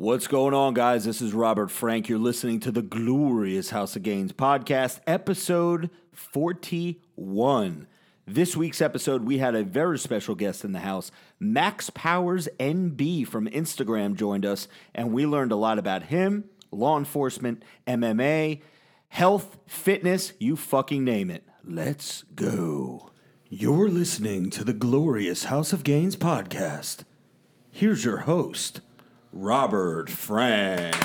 What's going on, guys? This is Robert Frank. You're listening to the Glorious House of Gains podcast, episode 41. This week's episode, we had a very special guest in the house. Max Powers NB from Instagram joined us, and we learned a lot about him, law enforcement, MMA, health, fitness, you fucking name it. Let's go. You're listening to the Glorious House of Gains podcast. Here's your host, Robert Frank.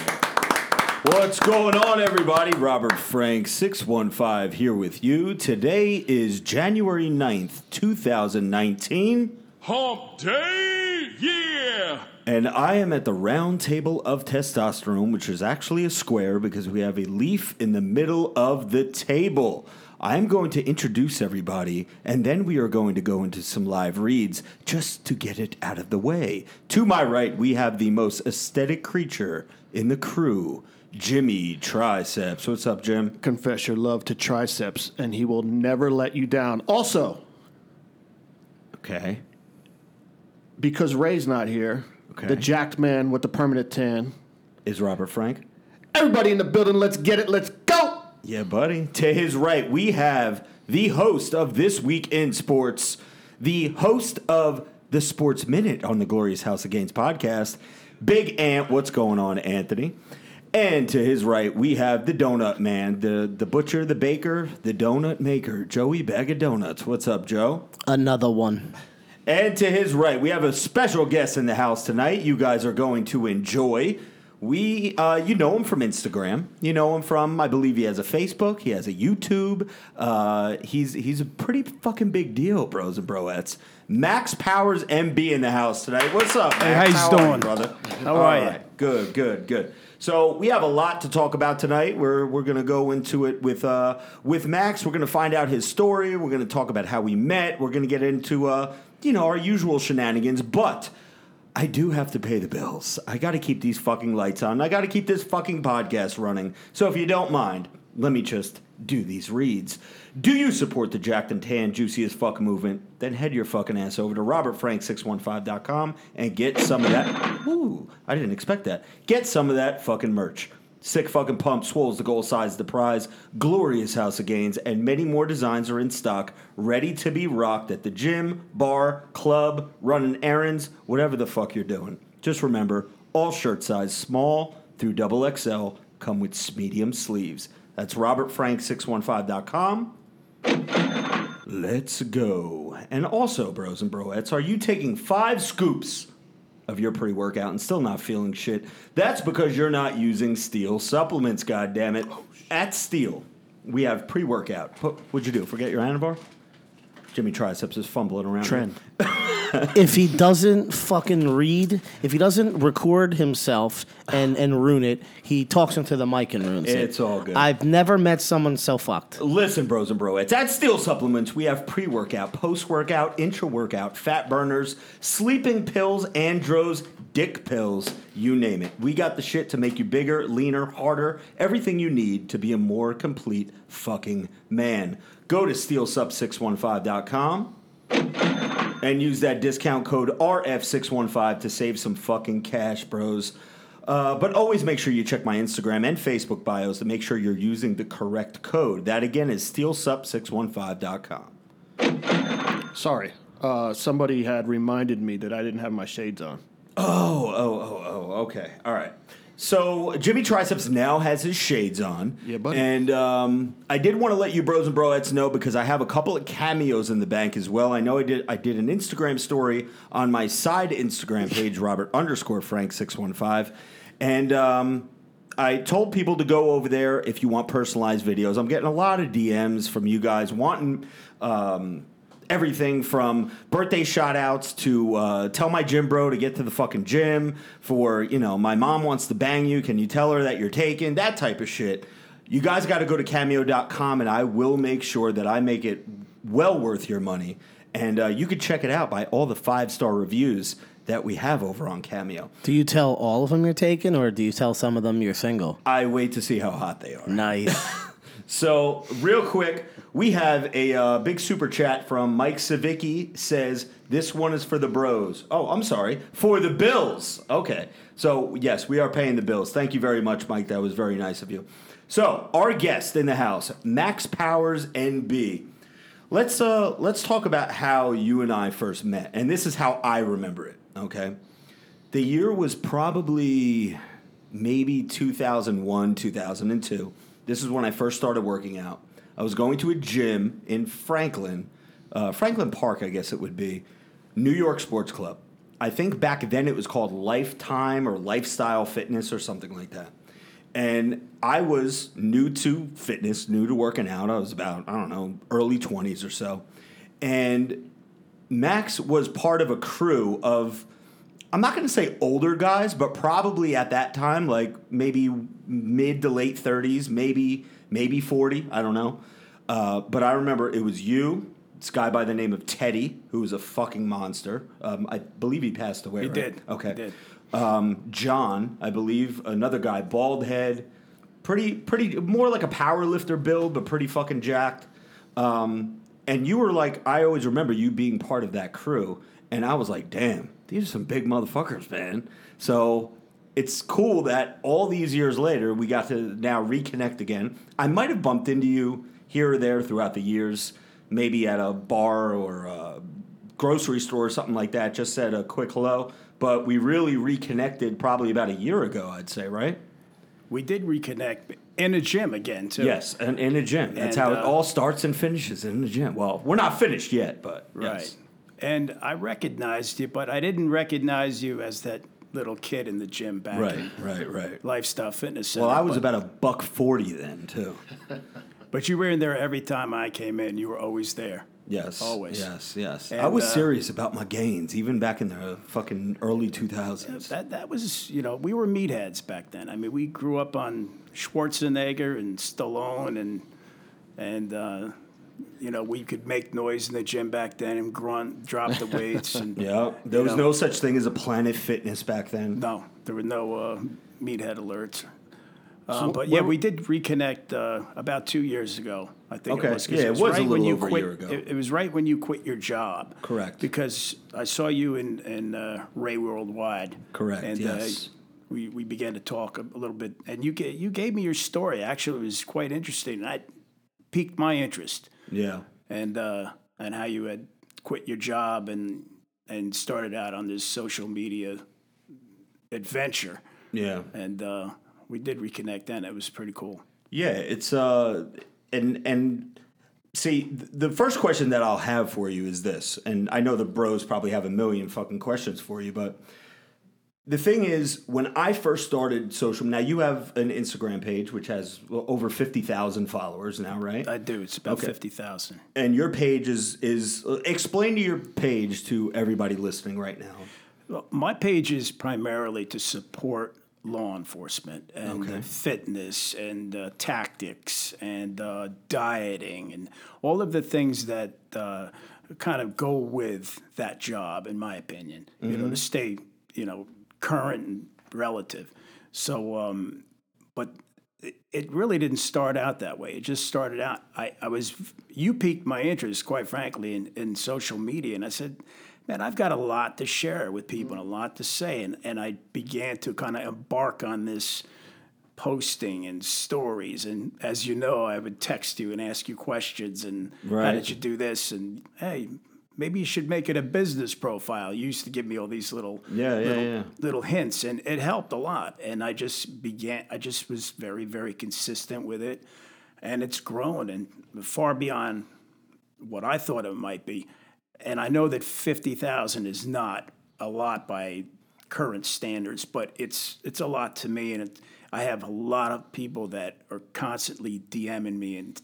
What's going on, everybody? Robert Frank, 615 here with you. Today is January 9th, 2019. Hump Day, yeah! And I am at the round table of testosterone, which is actually a square because we have a leaf in the middle of the table. I'm going to introduce everybody, and then we are going to go into some live reads just to get it out of the way. To my right, we have the most aesthetic creature in the crew, Jimmy Triceps. What's up, Jim? confess your love to triceps, and he will never let you down. Also, Okay. because Ray's not here, Okay. the jacked man with the permanent tan. Is Robert Frank? Everybody in the building, let's get it, let's! Yeah, buddy. To his right, we have the host of This Week in Sports, the host of the Sports Minute on the Glorious House of Gains podcast, Big Ant. What's going on, Anthony? And to his right, we have the donut man, the, the butcher, the baker, the donut maker, Joey Bag of Donuts. What's up, Joe? Another one. And to his right, we have a special guest in the house tonight. You guys are going to enjoy. We, uh, you know him from Instagram. You know him from, I believe he has a Facebook. He has a YouTube. Uh, he's he's a pretty fucking big deal, bros and broettes. Max Powers MB in the house tonight. What's up, Max? how you doing? brother? How are All right. Good, good, good. So we have a lot to talk about tonight. We're we're gonna go into it with uh with Max. We're gonna find out his story. We're gonna talk about how we met. We're gonna get into uh you know our usual shenanigans, but. I do have to pay the bills. I got to keep these fucking lights on. I got to keep this fucking podcast running. So if you don't mind, let me just do these reads. Do you support the Jacked and Tan Juicy as Fuck movement? Then head your fucking ass over to robertfrank615.com and get some of that. Ooh, I didn't expect that. Get some of that fucking merch. Sick fucking pump, swolls the goal size, the prize, glorious house of gains, and many more designs are in stock, ready to be rocked at the gym, bar, club, running errands, whatever the fuck you're doing. Just remember, all shirt size, small through double XL, come with medium sleeves. That's robertfrank615.com. Let's go. And also, bros and broettes, are you taking five scoops of your pre workout and still not feeling shit? That's because you're not using Steel supplements, goddammit. Oh, At Steel, we have pre workout. What'd you do? Forget your Anavar? Jimmy Triceps is fumbling around. Tren. If he doesn't fucking read, if he doesn't record himself and, and ruin it, he talks into the mic and ruins it. It's all good. I've never met someone so fucked. Listen, bros and broettes, at Steel Supplements, we have pre workout, post workout, intra workout, fat burners, sleeping pills, andros, dick pills, you name it. We got the shit to make you bigger, leaner, harder, everything you need to be a more complete fucking man. Go to steelsup615.com and use that discount code RF615 to save some fucking cash, bros. Uh, but always make sure you check my Instagram and Facebook bios to make sure you're using the correct code. That again is steelsup615.com. Sorry. Uh, somebody had reminded me that I didn't have my shades on. Oh, oh, oh, oh, okay. All right. So Jimmy Triceps now has his shades on. Yeah, buddy. And um, I did want to let you bros and broettes know because I have a couple of cameos in the bank as well. I know I did I did an Instagram story on my side Instagram page, Robert underscore Frank six one five, and um, I told people to go over there if you want personalized videos. I'm getting a lot of DMs from you guys wanting. Um, everything from birthday shout outs to uh, tell my gym bro to get to the fucking gym for you know my mom wants to bang you. Can you tell her that you're taken? That type of shit. You guys got to go to cameo.com and i will make sure that i make it well worth your money. And uh, you can check it out by all the five star reviews that we have over on cameo. Do you tell all of them you're taking, or do you tell some of them you're single? i wait to see how hot they are. Nice. So, real quick, we have a uh, big super chat from Mike Savicki. Says this one is for the Bros. Oh, I'm sorry, for the Bills. Okay, so yes, we are paying the bills. Thank you very much, Mike. That was very nice of you. So, our guest in the house, Max Powers, NB. Let's uh let's talk about how you and I first met, and this is how I remember it. Okay, the year was probably maybe 2001, 2002. This is when I first started working out. I was going to a gym in Franklin, uh, Franklin Park, I guess it would be, New York Sports Club. I think back then it was called Lifetime or Lifestyle Fitness or something like that. And I was new to fitness, new to working out. I was about, I don't know, early 20s or so. And Max was part of a crew of, I'm not going to say older guys, but probably at that time, like maybe mid to late 30s, maybe maybe 40. I don't know. Uh, but I remember it was you, this guy by the name of Teddy, who was a fucking monster. Um, I believe he passed away. He right? did. Okay. He did. Um, John, I believe, another guy, bald head, pretty pretty more like a power lifter build, but pretty fucking jacked. Um, and you were like, I always remember you being part of that crew, and I was like, damn, these are some big motherfuckers, man. So it's cool that all these years later we got to now reconnect again. I might have bumped into you here or there throughout the years, maybe at a bar or a grocery store or something like that. Just said a quick hello, but we really reconnected probably about a year ago, I'd say, right? We did reconnect in a gym again too. Yes, and in a gym. That's And, how it uh, all starts and finishes in the gym. Well, we're not finished yet, but Right. yes. And I recognized you, but I didn't recognize you as that little kid in the gym back Right, right, right. Lifestyle Fitness Center. Well, I was but, about a buck forty then too. But you were in there every time I came in. You were always there. Yes, Always. Yes, yes. I was uh, serious about my gains, even back in the fucking early two thousands. That that was you know we were meatheads back then. I mean we grew up on Schwarzenegger and Stallone and and uh, you know we could make noise in the gym back then and grunt, drop the weights and Yeah, there was know. no such thing as a Planet Fitness back then. No, there were no uh, meathead alerts. Um, but yeah, we did reconnect uh, about two years ago. I think Okay. it was. Yeah, it was a right when little you over a quit, year ago. It, it was right when you quit your job. Correct. Because I saw you in in uh, Ray Worldwide. Correct, And yes. uh, we we began to talk a, a little bit, and you ga- you gave me your story. Actually, it was quite interesting. and I piqued my interest, Yeah, and uh, and how you had quit your job and and started out on this social media adventure yeah, and uh, we did reconnect then. It was pretty cool. yeah. It's uh, and and see, the first question that I'll have for you is this, and I know the bros probably have a million fucking questions for you, but the thing is, when I first started social, now you have an Instagram page which has over fifty thousand followers now, right? I do. It's about Okay. fifty thousand. and your page is is explain to your page to everybody listening right now. Well, my page is primarily to support law enforcement and Okay. fitness and uh, tactics and uh, dieting and all of the things that uh, kind of go with that job, in my opinion. You know, to stay you know current relative. So, um, but it- it really didn't start out that way. It just started out. I, I was you piqued my interest, quite frankly, in, in social media, and I said, "Man, I've got a lot to share with people, and a lot to say." And and I began to kind of embark on this posting and stories. And as you know, I would text you and ask you questions, and how did you do this? And hey. Maybe you should make it a business profile. You used to give me all these little Yeah, yeah, little, yeah. little hints and it helped a lot and i just began i just was very very consistent with it and it's grown and far beyond what i thought it might be and i know that 50000 is not a lot by current standards but it's it's a lot to me and it, i have a lot of people that are constantly dming me and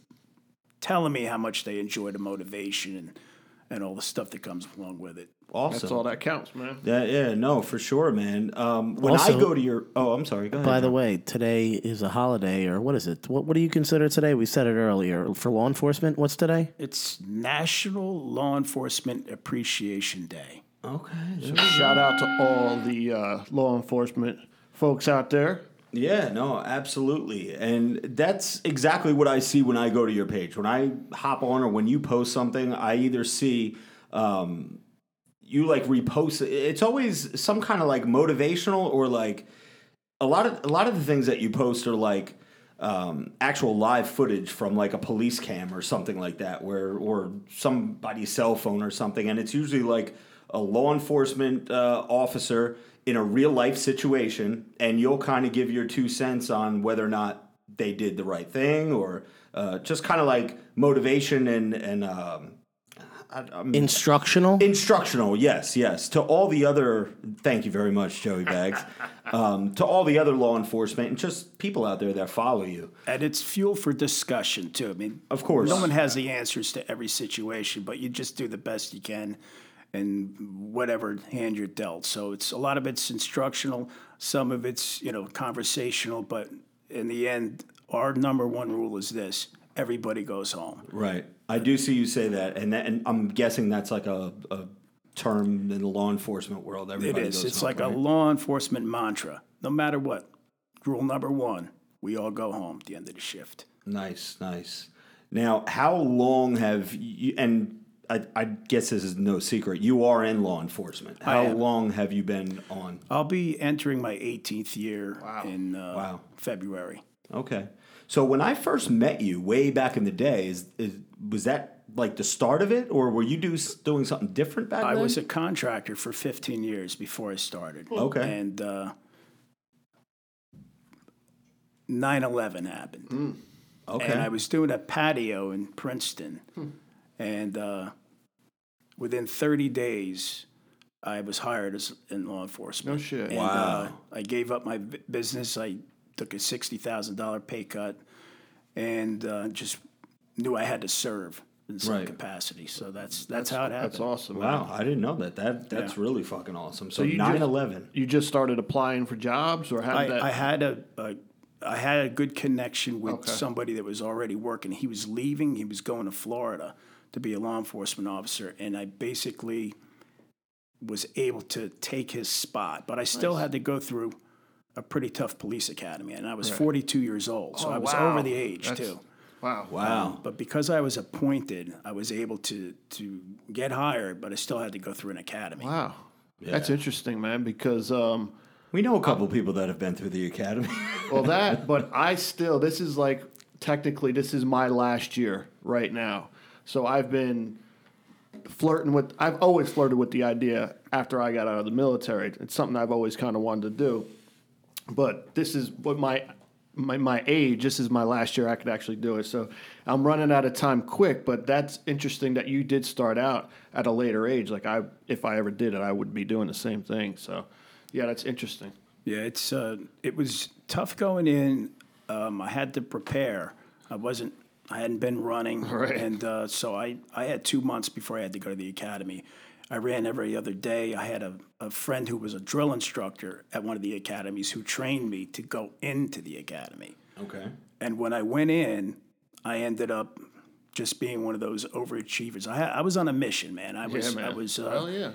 telling me how much they enjoy the motivation and and all the stuff that comes along with it Awesome. That's all that counts, man. Yeah, yeah, no, for sure, man. Um, when I go to your, oh, I'm sorry. Go ahead. By the way, today is a holiday, or what is it? What, what do you consider today? We said it earlier. For law enforcement, what's today? It's National Law Enforcement Appreciation Day. okay, Shout out to all the uh, law enforcement folks out there. Yeah, no, absolutely. And that's exactly what I see when I go to your page. When I hop on or when you post something, I either see um, you like repost. It's always some kind of like motivational or like a lot of a lot of the things that you post are like um, actual live footage from like a police cam or something like that, where or somebody's cell phone or something, and it's usually like a law enforcement uh, officer in a real life situation, and you'll kind of give your two cents on whether or not they did the right thing or uh, just kind of like motivation and and um, Instructional. Instructional, yes, yes. To all the other, thank you very much, Joey Bags. um, to all the other law enforcement and just people out there that follow you. And it's fuel for discussion too. I mean, Of course. no one has the answers to every situation, but you just do the best you can, and whatever hand you're dealt. So it's a lot of it's instructional, some of it's you know conversational, but in the end, our number one rule is this: everybody goes home. Right. I do see you say that, and that, and I'm guessing that's like a, a term in the law enforcement world. It Everybody is. goes It's home, like right? a law enforcement mantra. No matter what, rule number one: we all go home at the end of the shift. Nice, nice. Now, how long have you? And I, I guess this is no secret. You are in law enforcement. How long have you been on? I'll be entering my 18th year in uh, Wow. February. Okay. So when I first met you way back in the day, is, is was that like the start of it, or were you do, doing something different back I then? I was a contractor for 15 years before I started. Okay. And uh, 9 11 happened. okay. And I was doing a patio in Princeton. And uh, within 30 days, I was hired as in law enforcement. No shit. And, Wow. Uh, I gave up my b- business. I took a $60,000 pay cut and uh, just knew I had to serve in some Right. capacity. So that's that's, how it happened. That's awesome. wow, I didn't know that. That that's Yeah. really fucking awesome. So you nine just- eleven. You just started applying for jobs, or how did I, that? I had a, a I had a good connection with Okay. somebody that was already working. He was leaving. He was going to Florida to be a law enforcement officer, and I basically was able to take his spot. But I still had to go through a pretty tough police academy, and I was 42 years old, so Oh, I was wow. over the age That's- too. wow. Wow. But because I was appointed, I was able to to get hired, but I still had to go through an academy. Wow. That's interesting, man, because um, We know a couple people that have been through the academy. well that, but I still this is like technically this is my last year right now. So I've been flirting with I've always flirted with the idea after I got out of the military. It's something I've always kind of wanted to do. But this is what my my, my age, this is my last year I could actually do it. So I'm running out of time quick, but that's interesting that you did start out at a later age. Like I if I ever did it, I would be doing the same thing. So yeah, that's interesting. Yeah, it's uh, it was tough going in. Um, I had to prepare. I wasn't. I hadn't been running, Right. and uh, so I I had two months before I had to go to the academy. I ran every other day. I had a, a friend who was a drill instructor at one of the academies who trained me to go into the academy. okay. And when I went in, I ended up just being one of those overachievers. I, I was on a mission, man. I was I was uh, Hell yeah.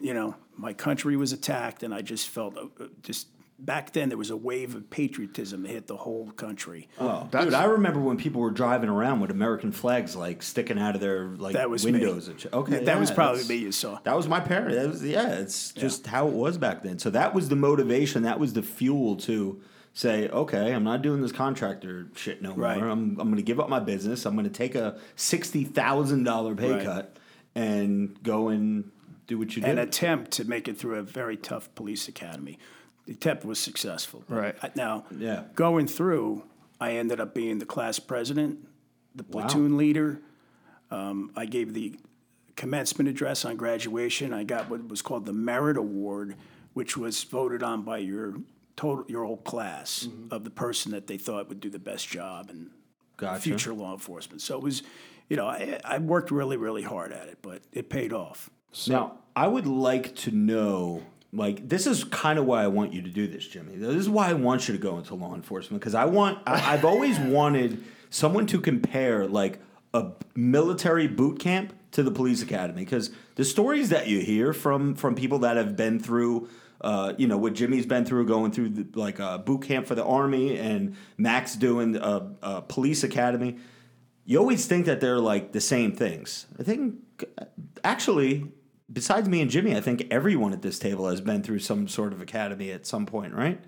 you know, my country was attacked, and I just felt uh, uh, just back then there was a wave of patriotism that hit the whole country. Oh, dude, I remember when people were driving around with American flags like sticking out of their like That was me. windows. And shit. Okay, that was probably me you saw. That was my parent. That was yeah. It's just how it was back then. So that was the motivation. That was the fuel to say, okay, I'm not doing this contractor shit no Right. more. I'm I'm going to give up my business. I'm going to take a sixty thousand dollar pay Right. cut and go and do what you do. An did. attempt to make it through a very tough police academy. The attempt was successful. but Right. I- Now, Yeah. going through, I ended up being the class president, the platoon leader. Um, I gave the commencement address on graduation. I got what was called the Merit Award, which was voted on by your total your whole class Mm-hmm. of the person that they thought would do the best job and Gotcha. future law enforcement. So it was, you know, I, I worked really, really hard at it, but it paid off. now, I would like to know, like, this is kind of why I want you to do this, Jimmy. This is why I want you to go into law enforcement because I want, I, I've always wanted someone to compare, like, a military boot camp to the police academy because the stories that you hear from from people that have been through uh, you know, what Jimmy's been through, going through the, like a boot camp for the army, and Max doing a, a police academy. You always think that they're like the same things. I think, actually, besides me and Jimmy, I think everyone at this table has been through some sort of academy at some point, right?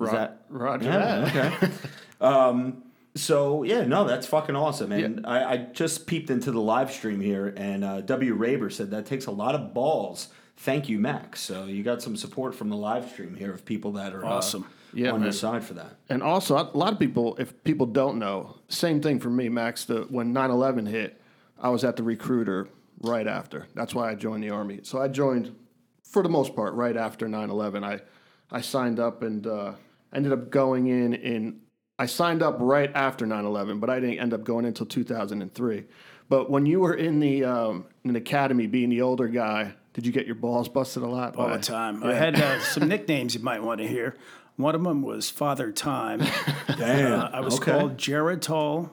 Is that Roger yeah, that. okay. um, so yeah, no, that's fucking awesome. And I, I just peeped into the live stream here, and uh, W. Raber said that takes a lot of balls. Thank you, Max. So you got some support from the live stream here of people that are uh, Awesome. Yeah, on man. your side for that. And also, a lot of people, if people don't know, same thing for me, Max. The, when 9 11 hit, I was at the recruiter right after. That's why I joined the Army. So I joined, for the most part, right after 9 11. I, I signed up and uh, ended up going in in. I signed up right after 9 11, but I didn't end up going until 2003. But when you were in the um, in the academy, being the older guy, did you get your balls busted a lot? all by- the time. I had uh, some nicknames you might want to hear. One of them was Father Time. Damn. Uh, I was okay. called Geritol,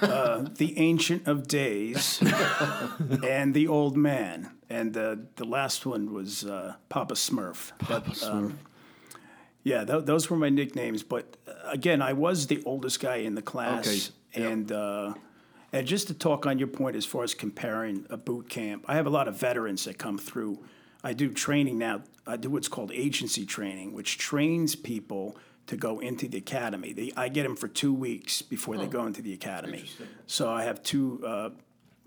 uh, the Ancient of Days, and the Old Man. And uh, the last one was uh, Papa Smurf. Papa Smurf. yeah, th- those were my nicknames. But uh, again, I was the oldest guy in the class. Okay, yep. And, uh, and just to talk on your point as far as comparing a boot camp, I have a lot of veterans that come through. I do training now. I do what's called agency training, which trains people to go into the academy. They, I get them for two weeks before they go into the academy. So I have two uh,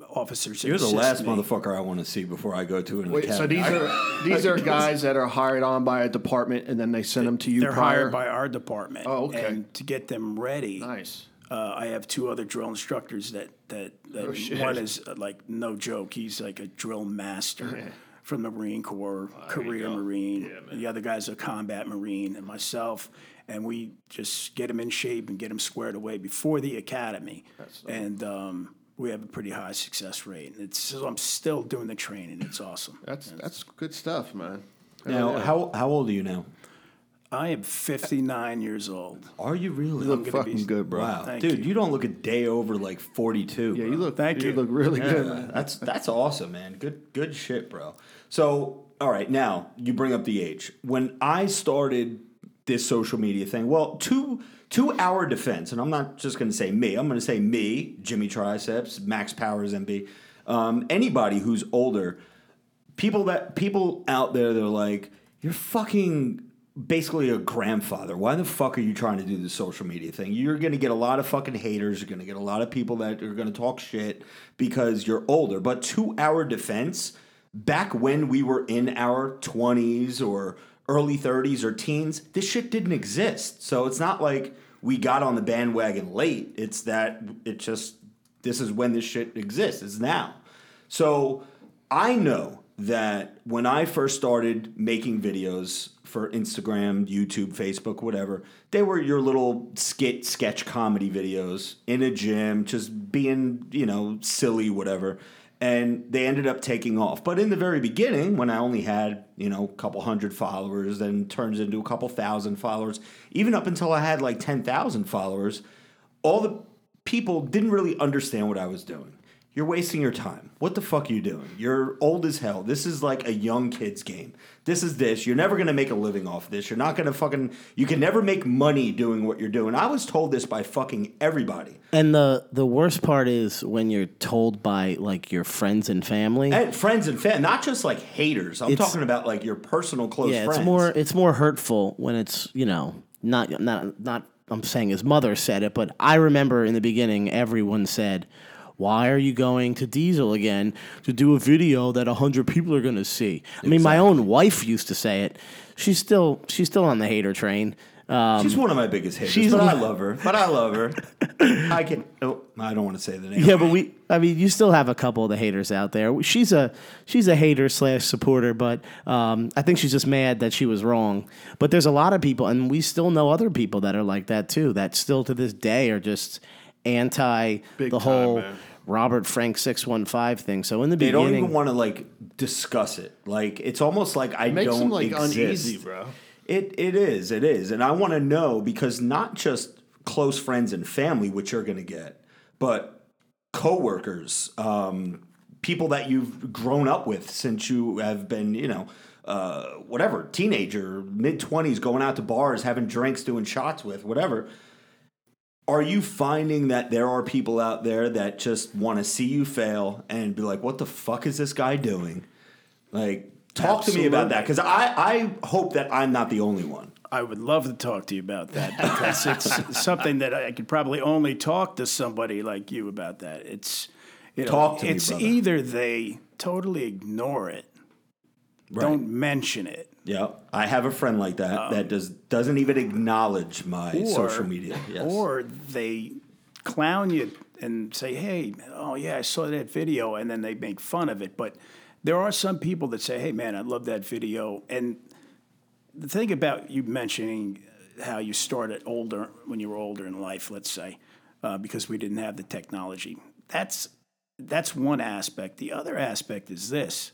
officers. that You're the assist last me. motherfucker I want to see before I go to an Wait, so these are these are guys that are hired on by a department, and then they send them to you. They're prior? hired by our department. Oh, okay. And to get them ready, Nice. uh, I have two other drill instructors that that, that Oh, shit. one is uh, like no joke. He's like a drill master from the Marine Corps, Korea Marine. the other guy's a combat Marine, and myself. And we just get them in shape and get them squared away before the academy. and um, we have a pretty high success rate. And it's so I'm still doing the training. It's awesome. That's that's good stuff, man. now, how how old are you now? I am 59 years old. Are you really? You look gonna be- fucking good, bro. wow, Thank dude, you. you. don't look a day over like 42. Yeah, you look. Thank you. you. look really good. Yeah, Man. that's that's awesome, man. Good good shit, bro. So, all right, now you bring up the age. When I started this social media thing, well, to to our defense, and I'm not just going to say me. I'm going to say me, Jimmy Triceps, Max Powers, MB, um, anybody who's older. People that people out there, they're like, you're fucking basically a grandfather. Why the fuck are you trying to do the social media thing? You're going to get a lot of fucking haters. You're going to get a lot of people that are going to talk shit because you're older. But to our defense, back when we were in our 20s or early 30s or teens, this shit didn't exist. So it's not like we got on the bandwagon late. It's that it just this is when this shit exists. It's now. So I know that when I first started making videos for Instagram, YouTube, Facebook, whatever, they were your little skit, sketch comedy videos in a gym, just being, you know, silly, whatever. And they ended up taking off. But in the very beginning, when I only had, you know, a couple hundred followers, then turns into a couple thousand followers, even up until I had like 10,000 followers, all the people didn't really understand what I was doing. You're wasting your time. What the fuck are you doing? You're old as hell. This is like a young kid's game. This is this. You're never gonna make a living off this. You're not gonna fucking. You can never make money doing what you're doing. I was told this by fucking everybody. And the the worst part is when you're told by like your friends and family. And friends and fans, not just like haters. I'm It's- talking about like your personal close yeah, friends. it's more it's more hurtful when it's you know not not not. I'm saying his mother said it, but I remember in the beginning everyone said. Why are you going to Diesel again to do a video that hundred people are going to see? I mean, my own wife used to say it. She's still she's still on the hater train. Um, She's one of my biggest haters, she's but I love her. But I love her. I can. Oh, I don't want to say the name. Yeah, but we. I mean, you still have a couple of the haters out there. She's a she's a hater slash supporter, but um, I think she's just mad that she was wrong. But there's a lot of people, and we still know other people that are like that too. That still to this day are just anti Big the time, whole man. Robert Frank six one five thing. So in the beginning. They don't even want to like discuss it. Like it's almost like I Makes don't them like exist. uneasy, bro. It it is it is, and I want to know because not just close friends and family, which you're going to get, but coworkers, um, people that you've grown up with since you have been, you know, uh, whatever teenager, mid twenties, going out to bars, having drinks, doing shots with, whatever. Are you finding that there are people out there that just want to see you fail and be like, "What the fuck is this guy doing?" Like, talk to me about that because I I hope that I'm not the only one. I would love to talk to you about that because it's something that I could probably only talk to somebody like you about that. It's you know, Talk to me, it's brother. either they totally ignore it, don't mention it, Yeah, I have a friend like that that does doesn't even acknowledge my Um, or, social media. Yes. or they clown you and say, "Hey, oh yeah, I saw that video," and then they make fun of it. But there are some people that say, "Hey, man, I love that video." And the thing about you mentioning how you started older when you were older in life, let's say, uh, because we didn't have the technology. That's that's one aspect. The other aspect is this.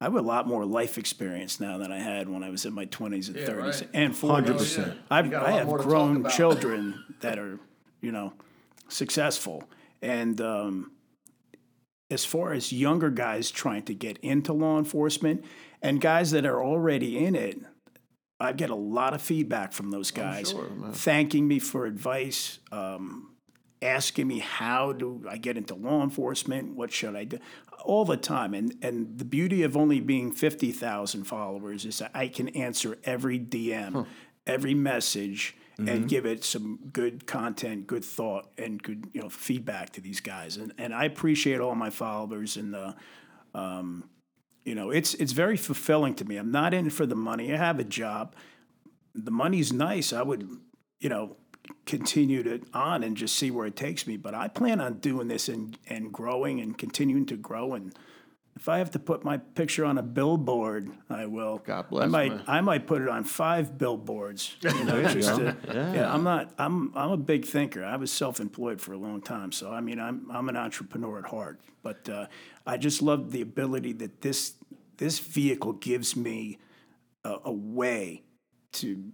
I have a lot more life experience now than I had when I was in my 20s and 30s right. and 40s. 100%. I've, You got a I have more to talk grown children that are, you know, successful. And um, as far as younger guys trying to get into law enforcement and guys that are already in it, I get a lot of feedback from those guys thanking me for advice, um, asking me how do I get into law enforcement, what should I do, all the time. And and the beauty of only being fifty thousand followers is that I can answer every DM, every message, and give it some good content, good thought, and good you know feedback to these guys. And and I appreciate all my followers and the. Um, you know, it's it's very fulfilling to me. I'm not in for the money. I have a job. The money's nice. I would, you know, continue to on and just see where it takes me. But I plan on doing this and and growing and continuing to grow. And if I have to put my picture on a billboard, I will. God bless. I might man. I might put it on five billboards. You know, just to, yeah. I'm not. I'm I'm a big thinker. I was self-employed for a long time, so I mean, I'm I'm an entrepreneur at heart. But uh, I just love the ability that this this vehicle gives me a, a way to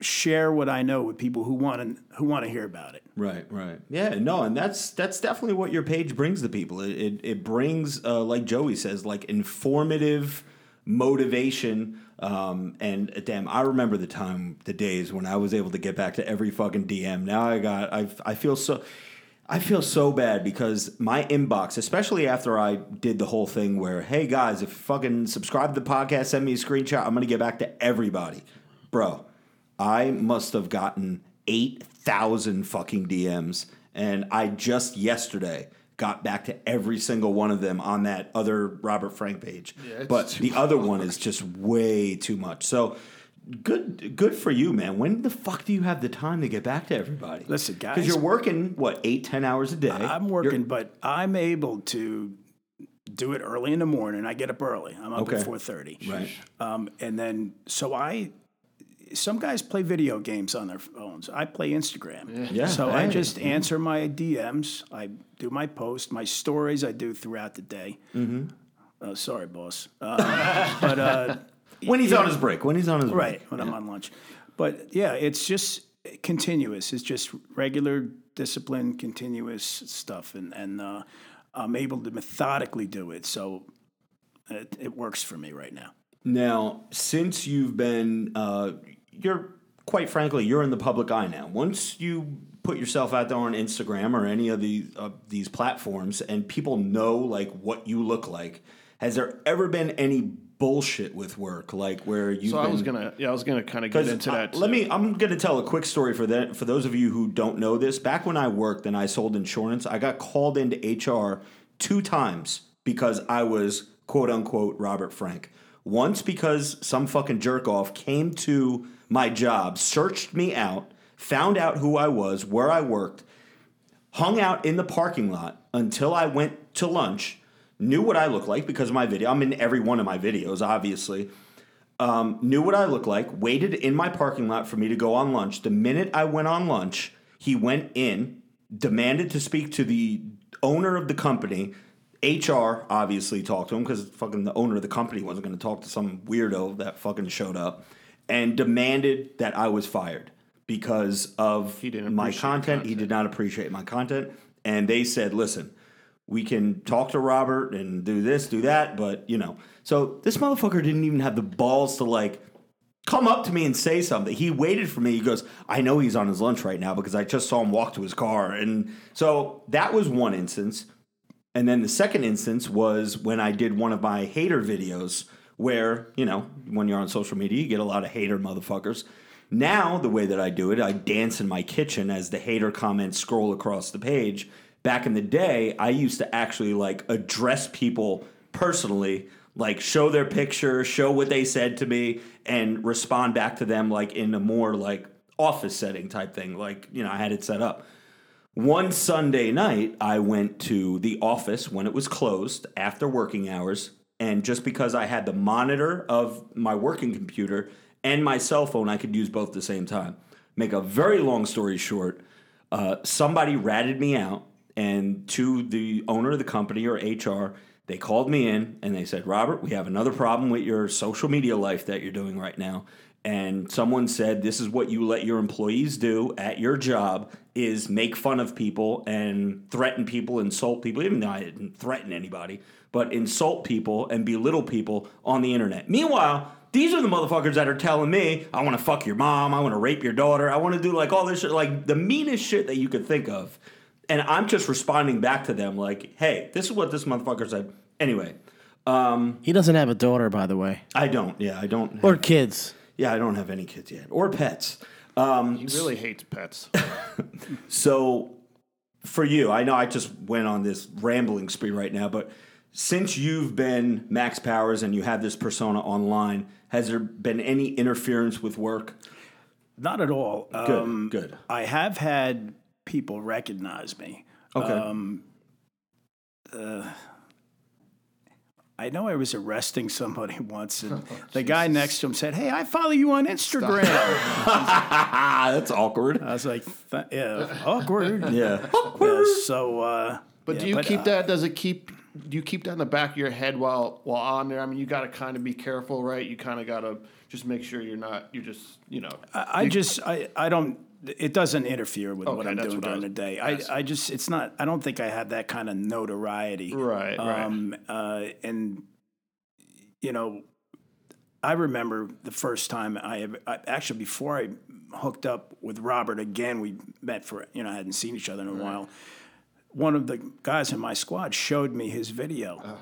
share what I know with people who want to who want to hear about it. Right, right. Yeah, no, and that's that's definitely what your page brings to people. It it, it brings, uh, like Joey says, like informative motivation. Um, and damn, I remember the time, the days when I was able to get back to every fucking DM. Now I got, I I feel so. I feel so bad because my inbox, especially after I did the whole thing where, hey guys, if you fucking subscribe to the podcast, send me a screenshot, I'm gonna get back to everybody. Bro, I must have gotten 8,000 fucking DMs. And I just yesterday got back to every single one of them on that other Robert Frank page. it's but the other one is just way too much. So good good for you, man. When the fuck do you have the time to get back to everybody? Listen, guys. Because you're working, what, eight, ten hours a day? I'm You're- working, but I'm able to do it early in the morning. I get up early. I'm up Okay. at 4:30. Right. Um, and then so I. Some guys play video games on their phones. I play Instagram. Yeah, So I just answer my DMs. I do my posts, my stories. I do throughout the day. Mm-hmm. Uh, sorry, boss. Uh, but uh, When he's on his break. When he's on his right break. when I'm on lunch. But yeah, it's just continuous. It's just regular discipline, continuous stuff, and and uh, I'm able to methodically do it. So it, it works for me right now. Now, since you've been, uh, you're quite frankly, you're in the public eye now. Once you put yourself out there on Instagram or any of these uh, these platforms, and people know like what you look like, has there ever been any bullshit with work, like where you've So? I was gonna, yeah, I was gonna kind of get into uh, that. let me. I'm to tell a quick story for that. For those of you who don't know this, back when I worked and I sold insurance, I got called into HR two times because I was quote unquote Robert Frank. Once because some fucking jerk off came to my job, searched me out, found out who I was, where I worked, hung out in the parking lot until I went to lunch, knew what I looked like because of my video. I'm in every one of my videos, obviously. Um, knew what I looked like, waited in my parking lot for me to go on lunch. The minute I went on lunch, he went in, demanded to speak to the owner of the company. HR obviously talked to him because fucking the owner of the company wasn't going to talk to some weirdo that fucking showed up and demanded that I was fired because of my appreciate content. He did not appreciate my content. And they said, listen, we can talk to Robert and do this, do that, but you know. So this motherfucker didn't even have the balls to like come up to me and say something. He waited for me. He goes, I know he's on his lunch right now because I just saw him walk to his car. And so that was one instance. And then the second instance was when I did one of my hater videos where, you know, when you're on social media, you get a lot of hater motherfuckers. Now, the way that I do it, I dance in my kitchen as the hater comments scroll across the page. Back in the day, I used to actually like address people personally, like show their picture, show what they said to me, and respond back to them like in a more like office setting type thing. Like, you know, I had it set up. One Sunday night, I went to the office when it was closed after working hours. And just because I had the monitor of my working computer and my cell phone, I could use both at the same time. Make a very long story short, uh, somebody ratted me out, and to the owner of the company or HR, they called me in and they said, Robert, we have another problem with your social media life that you're doing right now and someone said this is what you let your employees do at your job is make fun of people and threaten people insult people even though i didn't threaten anybody but insult people and belittle people on the internet. Meanwhile these are the motherfuckers that are telling me i want to fuck your mom i want to rape your daughter i want to do like all this shit like the meanest shit that you could think of. And i'm just responding back to them like hey this is what this motherfucker said. Anyway Um, He doesn't have a daughter, by the way, i don't yeah i don't or kids. yeah i don't have any kids yet or pets. Um, He really hates pets. So, for you, I know I just went on this rambling spree right now, but since you've been Max Powers and you have this persona online, has there been any interference with work? Not at all. Good, Um, good. I have had people recognize me. Okay. Um, uh, I know I was arresting somebody once, and the guy next to him said, "Hey, I follow you on Instagram." that's awkward. I was like, Th- "Yeah, awkward." yeah. Yeah, so, uh, But yeah, do you keep uh, that? Does it keep? Do you keep that in the back of your head while while on there? I mean, you got to kind of be careful, right? You kind of got to just make sure you're not. You're just you know. I, I just I, I don't it doesn't interfere with what I'm doing what during the day. I. I just it's not I don't think I have that kind of notoriety. Right, right. Um uh and you know I remember the first time I, ever, I actually before I hooked up with Robert again we met for you know I hadn't seen each other in a while. One of the guys in my squad showed me his video. Uh.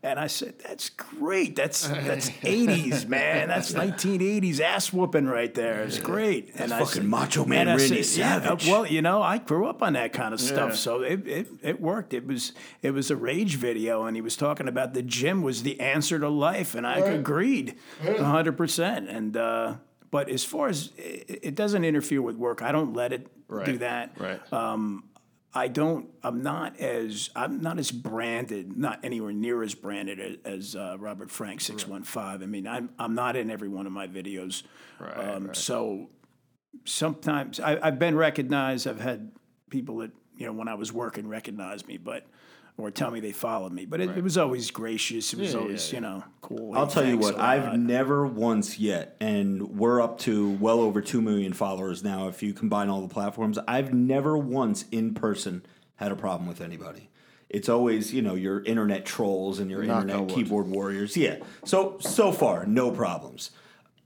And I said, "That's great. That's that's '80s, man. That's 1980s ass whooping right there. It's great." and I fucking Macho Man and Randy said, yeah, Savage. well, you know, I grew up on that kind of stuff, Yeah. so it, it it worked. It was it was a rage video, and he was talking about the gym was the answer to life, and I agreed, hundred percent. And uh, but as far as it, it doesn't interfere with work, I don't let it do Right, that. right. I don't. I'm not as. I'm not as branded. Not anywhere near as branded as, as uh, Robert Frank six one five. I mean, I'm. I'm not in every one of my videos. Right, um, right. So sometimes I, I've been recognized. I've had people that you know when I was working recognize me, but or tell me they followed me. But it, it was always gracious. It was Yeah, always yeah, you know cool. I'll Hey, tell you what, I've never once yet, and we're up to well over 2 million followers now if you combine all the platforms. I've never once in person had a problem with anybody. It's always, you know, your internet trolls and your Knock internet keyboard warriors. Yeah. So, so far, no problems.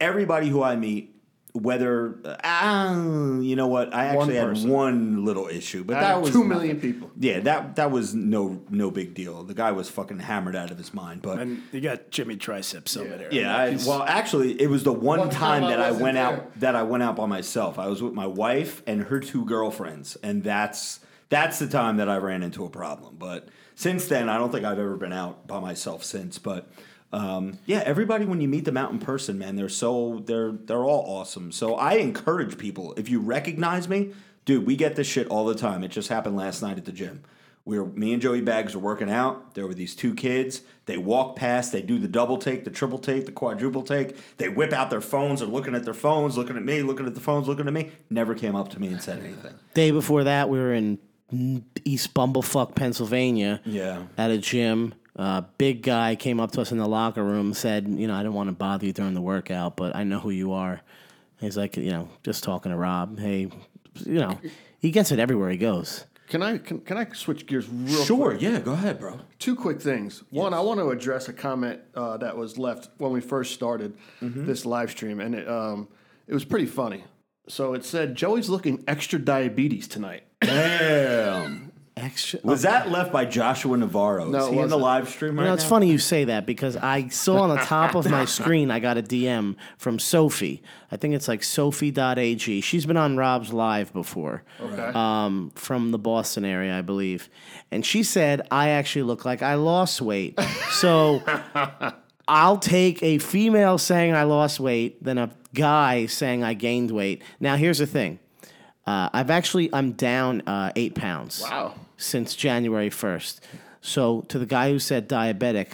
Everybody who I meet, whether, ah, you know what, I One actually had one little issue, but that was two million nothing. people. Yeah, that that was no no big deal. The guy was fucking hammered out of his mind, but And you got Jimmy Triceps over there. yeah, I, well, actually, it was the one, One time, time that I wasn't went there. out that I went out by myself. I was with my wife and her two girlfriends, and that's that's the time that I ran into a problem. But since then, I don't think I've ever been out by myself since. But um, yeah, everybody when you meet them out in person, man, they're so they're they're all awesome. So I encourage people if you recognize me, dude, we get this shit all the time. It just happened last night at the gym. We were, me and Joey Bags are working out. There were these two kids. They walk past. They do the double take, the triple take, the quadruple take. They whip out their phones. They're looking at their phones, looking at me, looking at the phones, looking at me. Never came up to me and said anything. Day before that, we were in East Bumblefuck, Pennsylvania. Yeah. At a gym. Uh, big guy came up to us in the locker room, said, you know, I didn't want to bother you during the workout, but I know who you are. He's like, you know, just talking to Rob. Hey, you know, he gets it everywhere he goes. Can I can, can I switch gears real Sure, quick? yeah, go ahead, bro. Two quick things. One, I want to address a comment uh, that was left when we first started Mm-hmm. this live stream, and it um, it was pretty funny. So it said Joey's looking extra diabetes tonight. Damn. Extra. Was that left by Joshua Navarro? No, Is he in the live stream right You know, it's funny you say that because I saw on the top of my screen, I got a DM from Sophie. I think it's like sophie.ag. She's been on Rob's live before. Okay. Um, from the Boston area, I believe. And she said, I actually look like I lost weight. So I'll take a female saying I lost weight than a guy saying I gained weight. Now, here's the thing uh, I've actually, I'm down uh, eight pounds Wow. Since January 1st. So to the guy who said diabetic,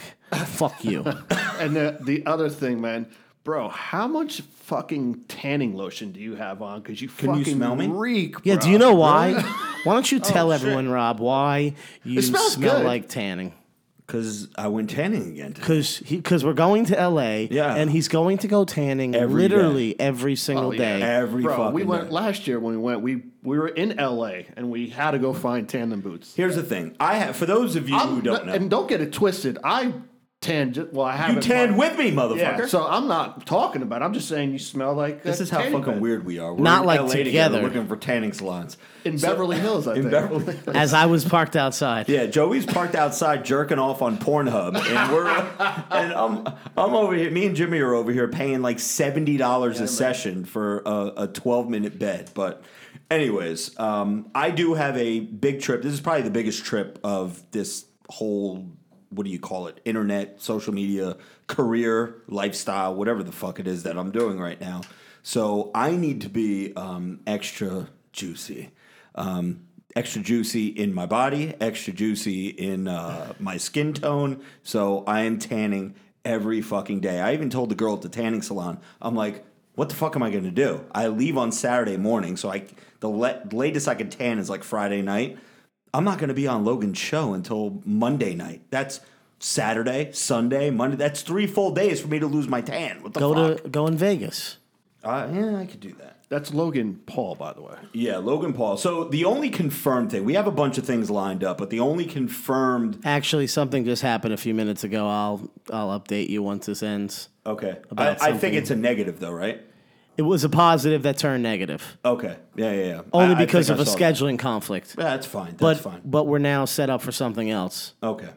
fuck you. And the the other thing, man, bro, how much fucking tanning lotion do you have on? Because you Can you fucking smell me? reek. Yeah, bro. do you know why? Why don't you oh, tell Oh, everyone, Rob, why you It smells smell good. like tanning? Because I went tanning again. today. Because because we're going to L.A. Yeah. and he's going to go tanning Every literally every single Oh, yeah. day. Every Bro, fucking we went day. last year when we went. We we were in L.A. and we had to go find tandem boots. Here's the thing. I have for those of you who I'm- don't know. And don't get it twisted. I tan. ju- Well, I you haven't. tanned with me, motherfucker. Yeah. So I'm not talking about. it. I'm just saying you smell like. this a is how fucking bed. weird we are. We're Not in like LA together. looking for tanning salons. in Beverly Hills. I In think. Beverly As I was parked outside. Yeah, Joey's parked outside jerking off on Pornhub, and we're and I'm I'm over here. Me and Jimmy are over here paying like seventy dollars a session for a, a twelve minute bed. But anyways, um, I do have a big trip. This is probably the biggest trip of this whole what do you call it? Internet, social media, career, lifestyle, whatever the fuck it is that I'm doing right now. So I need to be um, extra juicy. Um, extra juicy in my body, extra juicy in uh, my skin tone. So I am tanning every fucking day. I even told the girl at the tanning salon, I'm like, what the fuck am I going to do? I leave on Saturday morning, so I the le- latest I can tan is like Friday night. I'm not going to be on Logan's show until Monday night. That's Saturday, Sunday, Monday. That's three full days for me to lose my tan. What the Go fuck? to go in Vegas. Uh, yeah, I could do that. That's Logan Paul, by the way. Yeah, Logan Paul. So the only confirmed thing, we have a bunch of things lined up, but the only confirmed. Actually, something just happened a few minutes ago. I'll I'll update you once this ends. Okay. I, I think it's a negative, though, right? It was a positive that turned negative, Okay. Yeah, yeah, yeah. only I- I because think of I a saw that. scheduling conflict. Yeah, that's fine. But That's fine. but we're now set up for something else. Okay.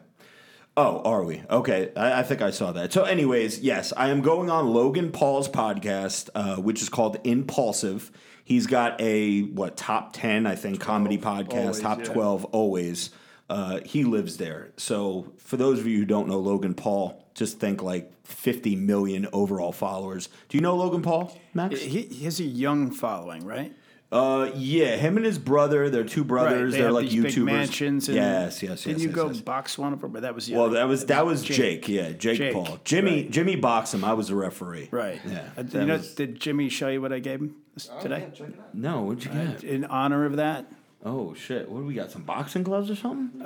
Oh, are we? Okay. I, I think I saw that. So, anyways, yes, I am going on Logan Paul's podcast, uh, which is called Impulsive. He's got a, what, top 10, I think, comedy podcast, always, top yeah. 12 always. Uh, he lives there. So, for those of you who don't know Logan Paul, just think like 50 million overall followers. Do you know Logan Paul, Max? He, he has a young following, right? Uh, yeah, him and his brother, they're two brothers. Right. They They're have like these YouTubers. big mansions. And yes, yes, yes. Didn't you yes, go yes. box one of them? But that was the well, that was that was Jake. Yeah, Jake, Jake, Paul. Jimmy right. Jimmy boxed him. I was the referee. Right. Yeah. Uh, that you know, was- did Jimmy show you what I gave him this- today? no, what'd you get? In honor of that, Oh shit! What do we got? Some boxing gloves or something?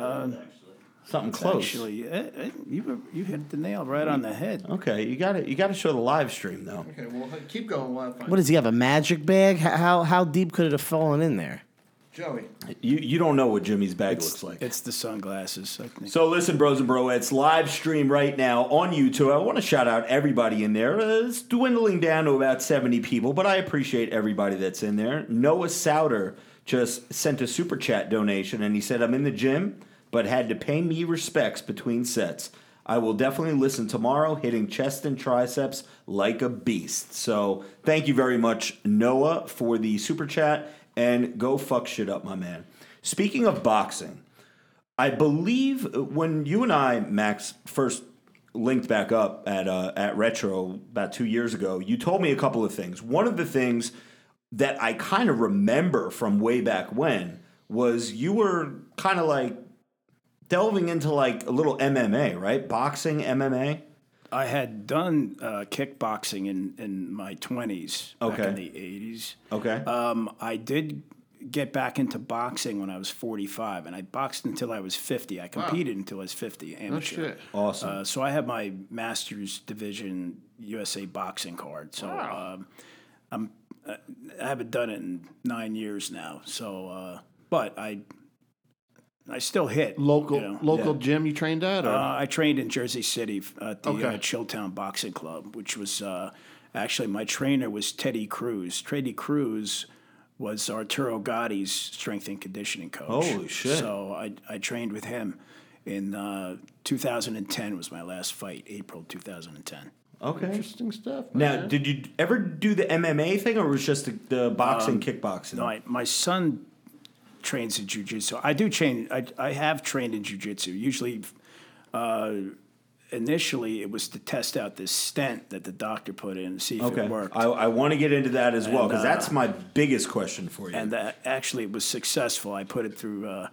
something close. actually, uh, uh, you were, you hit the nail right on the head. Okay, you got to You got to show the live stream though. Okay, well, keep going while I find What does he have? A magic bag? How how, how deep could it have fallen in there? Joey. You you don't know what Jimmy's bag looks like. It's the sunglasses. I think. So listen, bros and broettes, live stream right now on YouTube. I want to shout out everybody in there. Uh, it's dwindling down to about 70 people, but I appreciate everybody that's in there. Noah Souter just sent a super chat donation, and he said, I'm in the gym, but had to pay me respects between sets. I will definitely listen tomorrow, hitting chest and triceps like a beast. So thank you very much, Noah, for the super chat, and go fuck shit up, my man. Speaking of boxing, I believe when you and I, Max, first linked back up at uh, at Retro about two years ago, you told me a couple of things. One of the things that I kind of remember from way back when was you were kind of like delving into like a little MMA, right? Boxing, MMA. I had done uh, kickboxing in, in my 20s, back Okay. in the 80s. Okay. Um, I did get back into boxing when I was 45, and I boxed until I was 50. I competed until I was 50, amateur. No shit. awesome. Uh, so I have my master's division USA boxing card. So um, I'm I haven't done it in nine years now. So, uh, but I I still hit Local you know. local gym you trained at? Or? Uh, I trained in Jersey City at the Okay. uh, Chilltown Boxing Club, which was uh, actually my trainer was Teddy Cruz. Teddy Cruz was Arturo Gatti's strength and conditioning coach. Holy shit. So I, I trained with him in uh, 2010 was my last fight, April 2010. Okay. Interesting stuff. Now, man. did you ever do the MMA thing, or was it just the, the boxing, kickboxing? No, I, my son trains in jujitsu. I do train. I, I have trained in jujitsu. Usually, uh, initially, it was to test out this stent that the doctor put in to see if okay. it worked. I, I want to get into that as well because uh, that's my biggest question for you. and that actually it was successful. I put it through. Uh,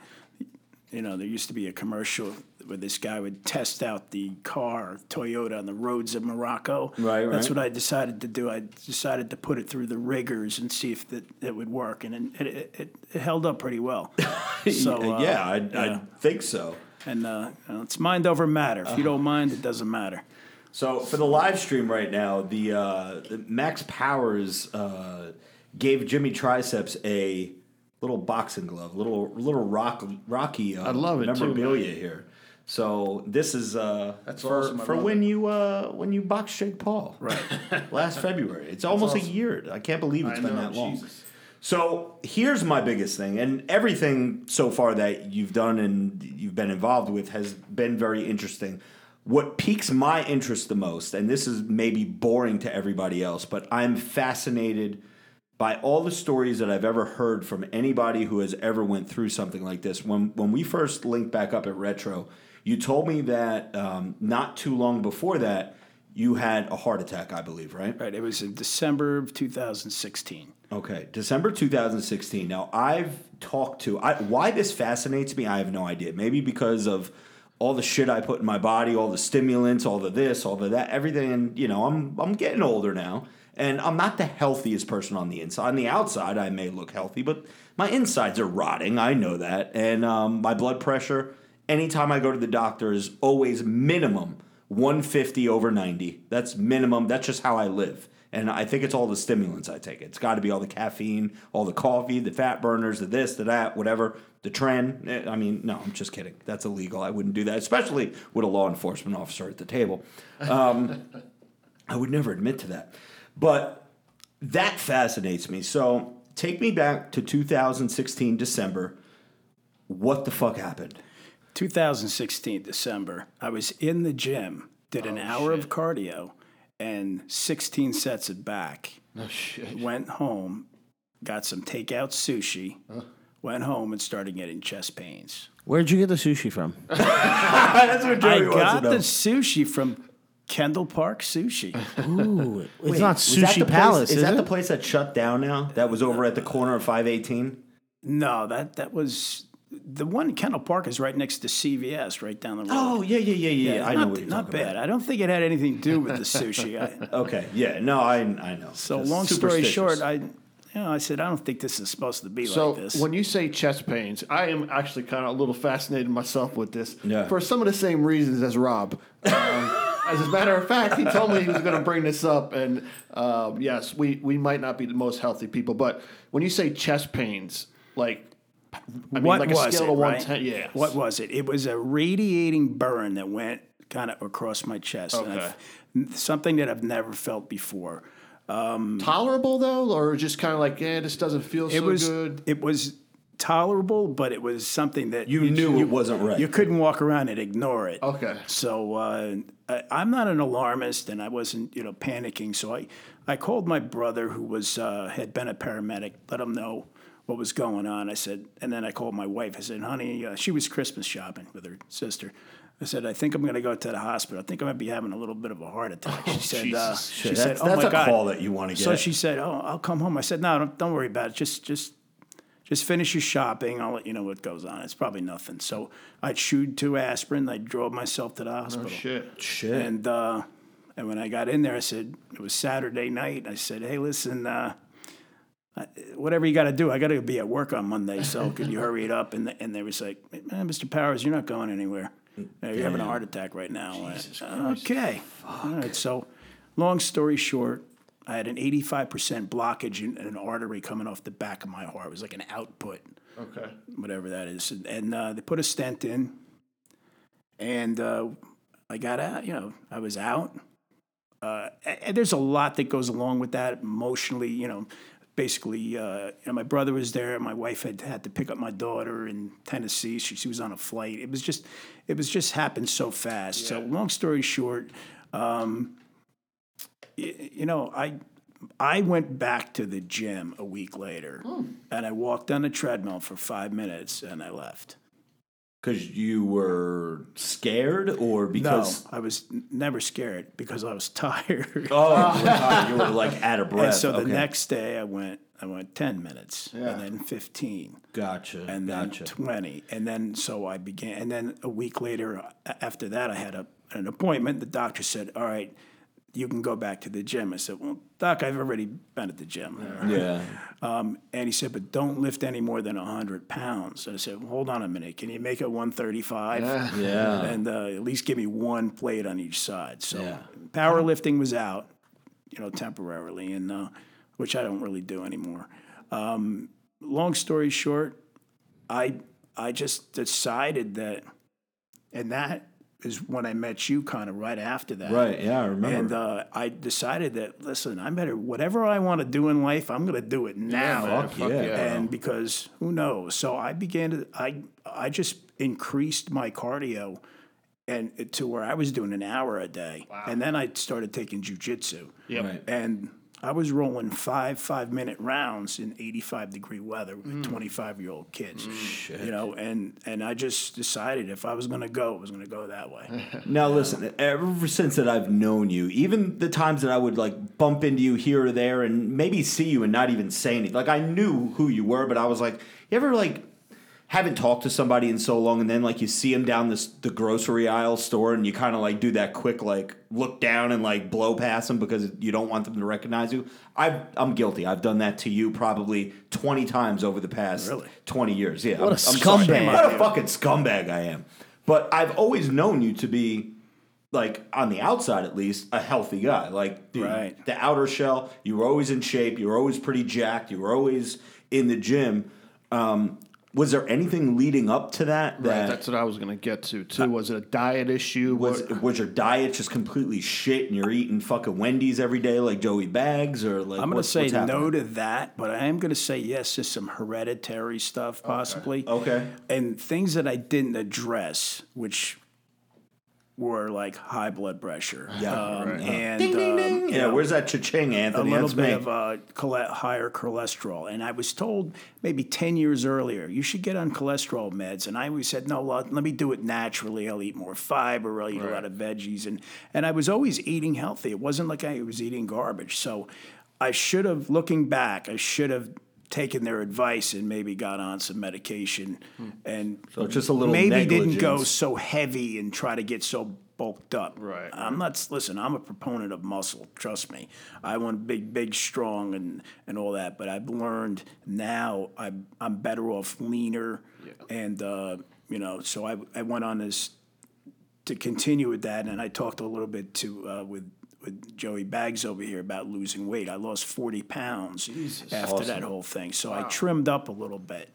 you know, there used to be a commercial where this guy would test out the car Toyota on the roads of Morocco. Right, That's right. what I decided to do. I decided to put it through the rigors and see if that it would work, and it, it, it, it held up pretty well. so uh, yeah, I, yeah. I think so. and uh, you know, it's mind over matter. If you don't mind, it doesn't matter. So for the live stream right now, the, uh, the Max Powers uh, gave Jimmy Triceps a little boxing glove, little little rock, rocky. Uh, I love it, too, memorabilia here. So this is uh, That's for awesome, for when you uh, when you boxed Jake Paul right last February. It's almost a year. I can't believe it's I been know, that long. Jesus. So here's my biggest thing, and everything so far that you've done and you've been involved with has been very interesting. What piques my interest the most, and this is maybe boring to everybody else, but I'm fascinated by all the stories that I've ever heard from anybody who has ever went through something like this. When when we first linked back up at Retro, you told me that um, not too long before that you had a heart attack, I believe, right? Right. It was in December of 2016. Okay, December 2016. Now, I've talked to I, why this fascinates me. I have no idea. Maybe because of all the shit I put in my body, all the stimulants, all the this, all the that, everything. And you know, I'm I'm getting older now, and I'm not the healthiest person on the inside. On the outside, I may look healthy, but my insides are rotting. I know that, and um, my blood pressure. Anytime I go to the doctor is always minimum 150 over 90. That's minimum. That's just how I live. And I think it's all the stimulants I take. It's got to be all the caffeine, all the coffee, the fat burners, the this, the that, whatever, the Tren. Eh, I mean, no, I'm just kidding. That's illegal. I wouldn't do that, especially with a law enforcement officer at the table. Um, I would never admit to that. But that fascinates me. So take me back to 2016, December. What the fuck happened? 2016 December, I was in the gym, did Oh, an hour of cardio and 16 sets of back. Oh shit. Went home, got some takeout sushi, went home and started getting chest pains. Where'd you get the sushi from? That's what I Joey wants got to know. the sushi from Kendall Park Sushi. Ooh, it's Wait, not Sushi the place- Palace, Is is, that it? the place that shut down now? That was over at the corner of 518? no, that that was the one in Kendall Park is right next to CVS, right down the road. Oh, yeah, yeah, yeah, yeah. I know not, what you're not bad. about. I don't think it had anything to do with the sushi. I, Okay, yeah, no, I, I know. so Just long story short, I, you know, I said I don't think this is supposed to be So like this. when you say chest pains, I am actually kind of a little fascinated myself with this Yeah. for some of the same reasons as Rob. Um, as a matter of fact, he told me he was going to bring this up, and um, yes, we we might not be the most healthy people, but when you say chest pains, like I mean, what like a was it? right? yeah. What was it? It was a radiating burn that went kind of across my chest. Okay. I've- something that I've never felt before. tolerable though, or just kind of like, yeah, this doesn't feel so was good? it was tolerable, but it was something that You knew it wasn't right. You couldn't walk around and ignore it. Okay. So uh, I, I'm not an alarmist, and I wasn't, you know, panicking. So I, I called my brother, who was uh, had been a paramedic, let him know what was going on. I said, and then I called my wife. I said, "Honey, uh, she was Christmas shopping with her sister." I said, "I think I'm going to go to the hospital. I think I might be having a little bit of a heart attack." She said, uh, "She Shit, said, that's, oh that's my a god." call that you want to get. So she said, "Oh, I'll come home." I said, "No, don't, don't worry about it. Just, just, just finish your shopping. I'll let you know what goes on. It's probably nothing." So I chewed two aspirin. I drove myself to the hospital. Oh, Shit. Shit. And uh, and when I got in there, I said it was Saturday night. I said, "Hey, listen, uh, I- whatever you got to do, I got to be at work on Monday. So could you hurry it up?" And and they was like, "Man, Mr. Powers, you're not going anywhere. You're having a heart attack right now." I- okay. All right. So, long story short. I had an 85% blockage in, in an artery coming off the back of my heart. It was like an output. Okay. whatever that is, and, and uh, they put a stent in, and uh, I got out. You know, I was out. Uh, a- and there's a lot that goes along with that emotionally. You know, basically, uh, you know, my brother was there. My wife had had to pick up my daughter in Tennessee. She, she was on a flight. It was just, it was just happened so fast. So long story short, um, y- you know, I I went back to the gym a week later, and I walked on the treadmill for five minutes, and I left. Because you were scared, or because no, I was never scared because I was tired. oh, you were tired, you were like out of breath. and so the Okay. next day, I went. I went ten minutes, and then fifteen, gotcha, and then gotcha. twenty, and then so I began. And then a week later, after that, I had a, an appointment. The doctor said, "All right, you can go back to the gym." I said, "Well, doc, I've already been at the gym." yeah, Um, and he said, but don't lift any more than 100 pounds. And I said, well, hold on a minute. Can you make it 135? yeah. And uh, at least give me one plate on each side. So Yeah. powerlifting was out, you know, temporarily, and uh, which I don't really do anymore. Um, long story short, I I just decided that, and that is when I met you, kind of right after that. Right, yeah, I remember. And uh, I decided that listen, I better whatever I want to do in life, I'm going to do it now. man, fuck yeah. And because who knows? So I began to I I just increased my cardio and to where I was doing an hour a day. And then I started taking jujitsu. Right. And I was rolling five five minute rounds in 85 degree weather Mm. with 25 year old kids. You know, and and I just decided if I was going to go, I was going to go that way. Now listen, ever since that I've known you, even the times that I would like bump into you here or there and maybe see you and not even say anything. Like I knew who you were, but I was like, you ever like haven't talked to somebody in so long and then like you see them down this the grocery aisle store and you kind of like do that quick like look down and like blow past them because you don't want them to recognize you. I I'm guilty. I've done that to you probably 20 times over the past Really? 20 years. Yeah. What I'm, a scumbag. What a fucking scumbag I am. But I've always known you to be like on the outside at least a healthy guy. Like the, Right. the outer shell, you were always in shape. You were always pretty jacked. You were always in the gym. Um, was there anything leading up to that? Right, that's what I was going to get to too. Uh, was it a diet issue? was What- was your diet just completely shit and you're eating fucking Wendy's every day like Joey Bags or like I'm going to say no to that, but I am going to say yes to some hereditary stuff, possibly. Okay. And things that I didn't address, which were like high blood pressure. Yeah. Um, Right. And, Ding ding um, ding. you Yeah, know, where's that cha-ching, a little That's bit me. of uh, chole- higher cholesterol. And I was told maybe 10 years earlier, you should get on cholesterol meds. And I always said, no, let, let me do it naturally. I'll eat more fiber, I'll eat a lot of veggies. And, and I was always eating healthy. It wasn't like I was eating garbage. So I should have, looking back, I should have taken their advice and maybe got on some medication and So just a little maybe didn't go so heavy and try to get so bulked up. Right. I'm not listen. I'm a proponent of muscle. Trust me. I want big, big, strong, and and all that. But I've learned now I'm I'm better off leaner, and uh, you know. So I I went on this to continue with that, and I talked a little bit to uh, with. With Joey Bags over here about losing weight, I lost forty pounds after that whole thing. So I trimmed up a little bit.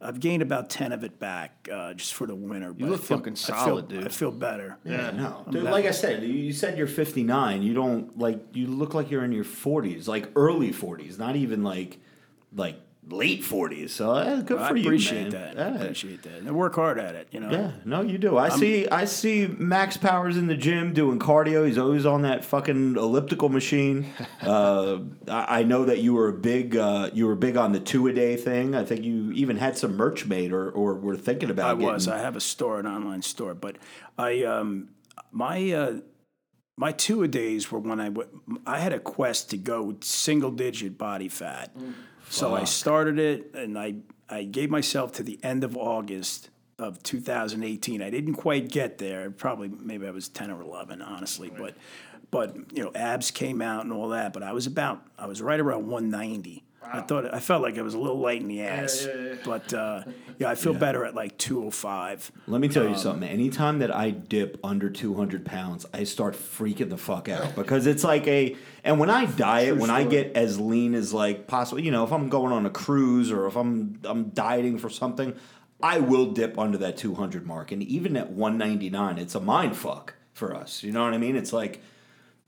I've gained about ten of it back uh, just for the winter. You look fucking solid, dude. I feel better. Yeah, no. Dude, like I said, you said you're 59. You don't like you look like you're in your 40s, like early 40s, not even like like late 40s. So uh, good I for you, appreciate man. that. Yeah. I appreciate that. And work hard at it, you know. Yeah, no, you do. I see. I see Max Powers in the gym doing cardio. He's always on that fucking elliptical machine. uh, I, I know that you were a big. Uh, you were big on the two a day thing. I think you even had some merch made, or or were thinking about. I getting, was. I have a store, an online store, but I um my uh my two a days were when I w- I had a quest to go single digit body fat. So I started it and I I gave myself to the end of August of 2018. I didn't quite get there. Probably maybe I was 10 or 11 honestly, but but you know abs came out and all that, but I was about I was right around 190. I thought I felt like it was a little light in the ass, but uh, yeah, I feel better at like 205. Let me tell Um, you something. Anytime that I dip under 200 pounds, I start freaking the fuck out because it's like a. And when I diet, when I get as lean as like possible, you know, if I'm going on a cruise or if I'm I'm dieting for something, I will dip under that 200 mark. And even at 199, it's a mind fuck for us. You know what I mean? It's like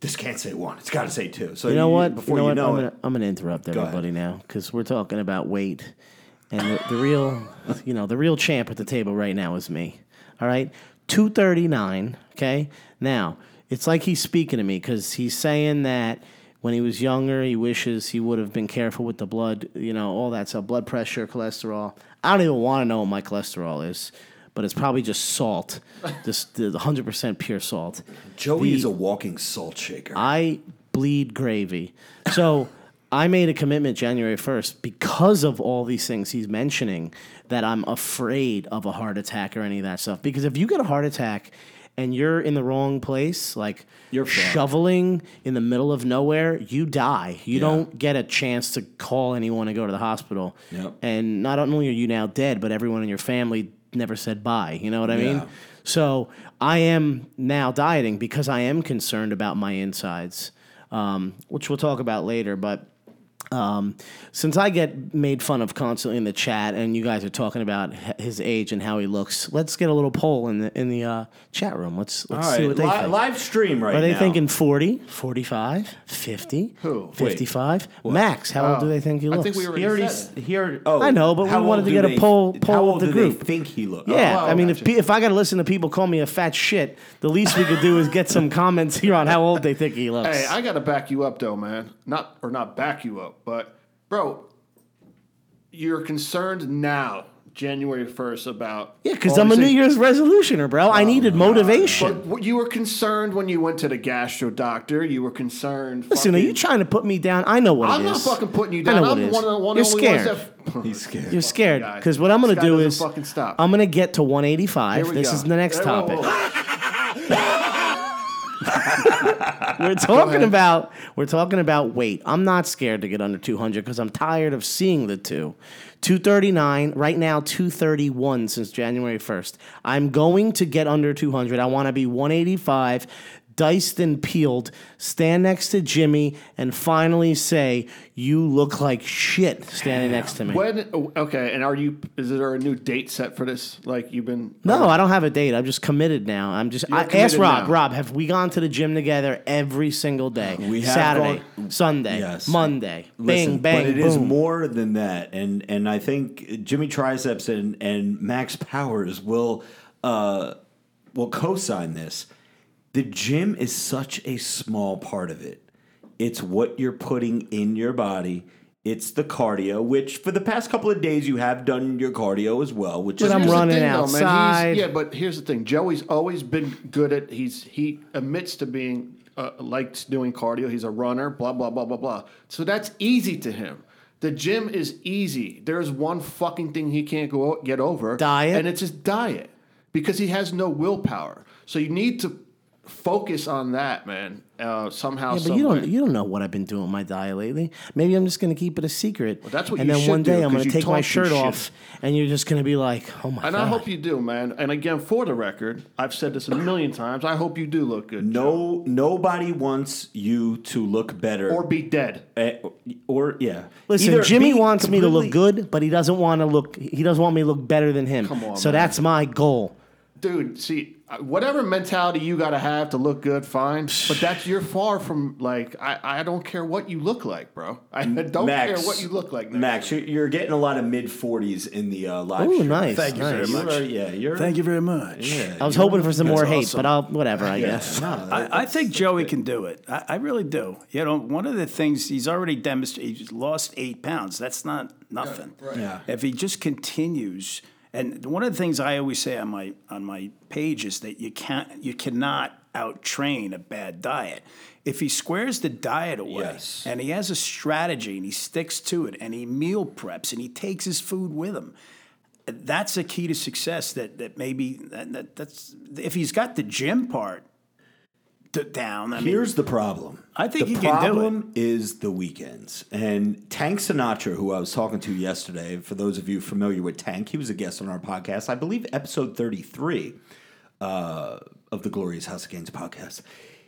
this can't say one. It's got to say two. So You know what? Before you know you know it, gonna I'm gonna interrupt everybody now because we're talking about weight, and the, the real, you know, the real champ at the table right now is me. All right, two thirty nine. Okay, now it's like he's speaking to me because he's saying that when he was younger, he wishes he would have been careful with the blood, you know, all that stuff, blood pressure, cholesterol. I don't even want to know what my cholesterol is. But it's probably just salt, just the 100% pure salt. Joey The- is a walking salt shaker. I bleed gravy. So I made a commitment January 1st because of all these things he's mentioning that I'm afraid of a heart attack or any of that stuff. Because if you get a heart attack and you're in the wrong place, like You're shoveling in the middle of nowhere, you die. You don't get a chance to call anyone and go to the hospital. Yep. And not only are you now dead, but everyone in your family never said bye. You know what I mean? So I am now dieting because I am concerned about my insides, um, which we'll talk about later. But um, since I get made fun of constantly in the chat, and you guys are talking about his age and how he looks, let's get a little poll in the in the uh, chat room. Let's let's All see right, what they li- think. live stream right now. Are they thinking 40, 45, 50, Who? 55? Max, how old do they think he I looks? think we already He already, said s- he already, oh, I know, but we how wanted old to do get a they- poll- poll how of old the do group. They think he looks. Yeah, Oh, I mean, if pe- if I got to listen to people call me a fat shit, the least we could do is get some comments here on how old they think he looks. Hey, I got to back you up though, man. Not or not back you up, but bro, you're concerned now, January first, about yeah, because I'm a New. Year's resolutioner, bro. I needed motivation. But you were concerned when you went to the gastro doctor. You were concerned. Listen, are fucking- you trying to put me down? I know what I'm it not is. fucking putting you I down. know what I'm it is. one of the one You're only scared. ones that. He's scared. You're scared guy. because what I'm gonna guy do doesn't is fucking stop. I'm going to get to 185. Here we This go. is the next Hey, whoa, topic. whoa. we're talking about we're talking about weight. I'm not scared to get under 200 because I'm tired of seeing the two. 239 right now 231 since January 1st. I'm going to get under 200. I want to be 185 diced and peeled, stand next to Jimmy and finally say you look like shit standing next to me. When okay, and are you? Is there a new date set for this? Like you've been? No, I don't have a date. I'm just committed now. I'm just. I, ask Rob. now. Rob, have we gone to the gym together every single day? We have Saturday, gone- Sunday, Yes. Monday. Listen, bang, bang, but it boom. is more than that, and and I think Jimmy Triceps and and Max Powers will uh, will co-sign this. The gym is such a small part of it. It's what you're putting in your body. It's the cardio, which for the past couple of days you have done your cardio as well, which But is I'm Here's the running thing, though, man. He's- outside. yeah, but here's the thing. Joey's always been good at. He's he admits to being uh, likes doing cardio. He's a runner. Blah blah blah blah blah. So that's easy to him. The gym is easy. There's one fucking thing he can't go get over. Diet? and it's his diet because he has no willpower. So you need to focus on that, man. Uh, somehow, Yeah, but you don't you don't know what I've been doing with my diet lately. Maybe I'm just going to keep it a secret. that's what and you then one day do, I'm going to take my shirt off, and you're just going to be like, "Oh my god. And god!" I hope you do, man. And again, for the record, I've said this a million times. I hope you do look good. no nobody wants you to look better or be dead. Eh, or yeah. Listen, Either Jimmy be wants me to look good, but he doesn't want to look. He doesn't want me to look better than him. Come on, so man. that's my goal. Dude, see, uh, whatever mentality you got to have to look good, fine. But that's you're far from like I, I don't care what you look like, bro. I don't Max, care what you look like. next Max, year. you're, you're getting a lot of mid 40s in the uh, live Ooh, stream. nice. Thank you very nice. much. You're, yeah, you're. Thank you very much. Yeah, I was hoping for some more That's hate, awesome. but I'll whatever. I guess. No, I, I think Joey can do it. I, I really do. You know, one of the things he's already demonstrated, he's lost eight pounds. That's not nothing. Yeah. If he just continues, and one of the things I always say on my on my page is that you can't, you cannot out train a bad diet. If he squares the diet away Yes. and he has a strategy and he sticks to it and he meal preps and he takes his food with him, that's a key to success. That that maybe that, that that's if he's got the gym part d- down. I mean, Here's the problem. I think the he can do it. problem is the weekends. And Tank Sinatra, who I was talking to yesterday, for those of you familiar with Tank, he was a guest on our podcast, I believe episode 33 uh, of the Glorious House of Gains podcast.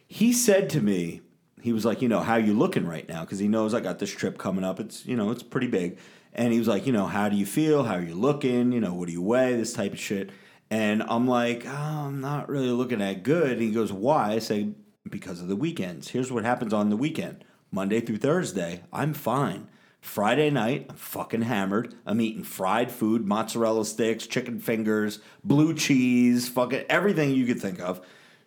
He said to me, he was like, you know, how you looking right now? Because he knows I got this trip coming up. It's, you know, it's pretty big. And he was like, you know, how do you feel? How are you looking? You know, what do you weigh? This type of shit. And I'm like, oh, I'm not really looking that good. And he goes, why? I say, because of the weekends. Here's what happens on the weekend Monday through Thursday, I'm fine. Friday night, I'm fucking hammered. I'm eating fried food, mozzarella sticks, chicken fingers, blue cheese, fucking everything you could think of.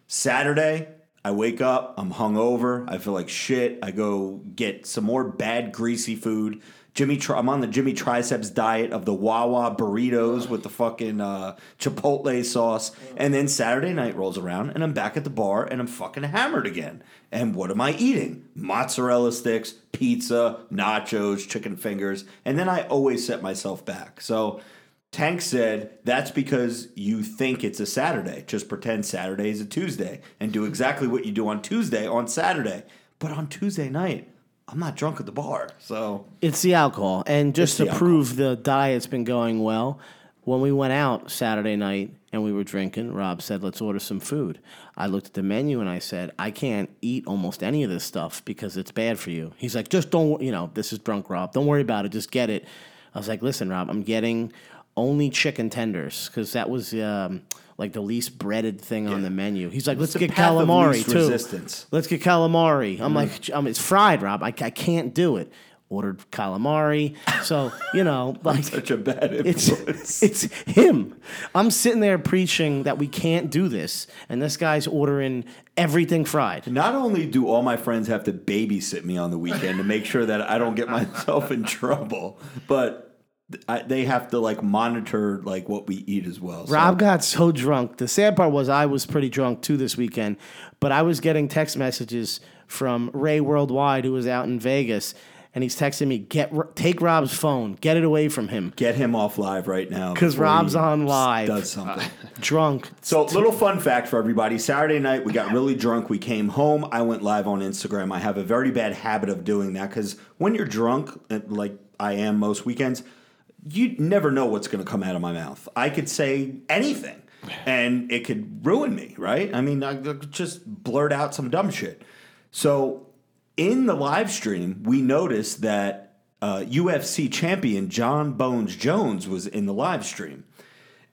Saturday, I wake up, I'm hungover, I feel like shit. I go get some more bad greasy food. Jimmy, I'm on the Jimmy Triceps diet of the Wawa burritos with the fucking uh, Chipotle sauce, and then Saturday night rolls around, and I'm back at the bar, and I'm fucking hammered again. And what am I eating? Mozzarella sticks, pizza, nachos, chicken fingers, and then I always set myself back. So Tank said that's because you think it's a Saturday. Just pretend Saturday is a Tuesday and do exactly what you do on Tuesday on Saturday. But on Tuesday night, I'm not drunk at the bar. So It's the alcohol. And just to the prove the diet's been going well, when we went out Saturday night and we were drinking, Rob said, let's order some food. I looked at the menu and I said, I can't eat almost any of this stuff because it's bad for you. He's like, just don't, you know, this is drunk Rob. Don't worry about it. Just get it. I was like, listen, Rob, I'm getting only chicken tenders because that was um, like the least breaded thing on the menu. He's like, let's get calamari too. resistance. Let's get calamari. I'm like, um, it's fried, Rob. I, I can't do it. Ordered calamari. So, you know, like such a bad it's influence. it's him. I'm sitting there preaching that we can't do this, and this guy's ordering everything fried. Not only do all my friends have to babysit me on the weekend to make sure that I don't get myself in trouble, but I, they have to like monitor like what we eat as well. So- Rob got so drunk. The sad part was I was pretty drunk too this weekend, but I was getting text messages from Ray Worldwide, who was out in Vegas, and he's texting me, "Get take Rob's phone, get it away from him, get him off live right now cuz Rob's on live. Does something. drunk." So, little fun fact for everybody. Saturday night, we got really drunk. We came home. I went live on Instagram. I have a very bad habit of doing that because when you're drunk, like I am most weekends, you never know what's going to come out of my mouth. I could say anything and it could ruin me, right? I mean, I could just blurt out some dumb shit. So, in the live stream, we noticed that uh, UFC champion John Bones Jones was in the live stream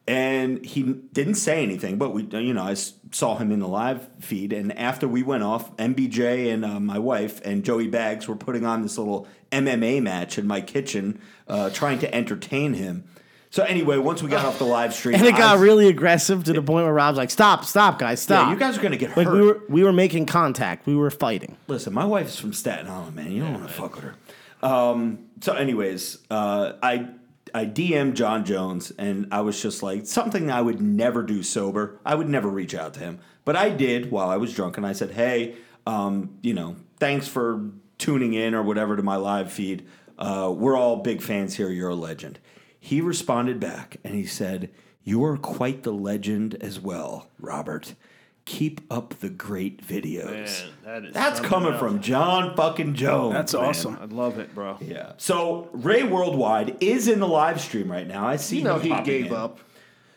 and he didn't say anything. But we, you know, I saw him in the live feed, and after we went off, MBJ and uh, my wife and Joey Bags were putting on this little MMA match in my kitchen, uh, trying to entertain him. So anyway, once we got off the live stream, And it got I- really aggressive to the point where Rob's like, "Stop, stop, guys, stop!" Yeah, you guys are gonna get like hurt. we were we were making contact. We were fighting. Listen, my wife's from Staten Island, man. You don't want to fuck with her. Um, so, anyways, uh, I I DM'd John Jones, and I was just like something I would never do sober. I would never reach out to him, but I did while I was drunk, and I said, "Hey, um, you know, thanks for tuning in or whatever to my live feed. Uh, we're all big fans here. You're a legend." He responded back, and he said, "You are quite the legend as well, Robert." Keep up the great videos. that is That's coming else. from John fucking Jones. That's man. awesome. I love it, bro. Yeah. So Ray Worldwide is in the live stream right now. I see. You know him he gave in. up.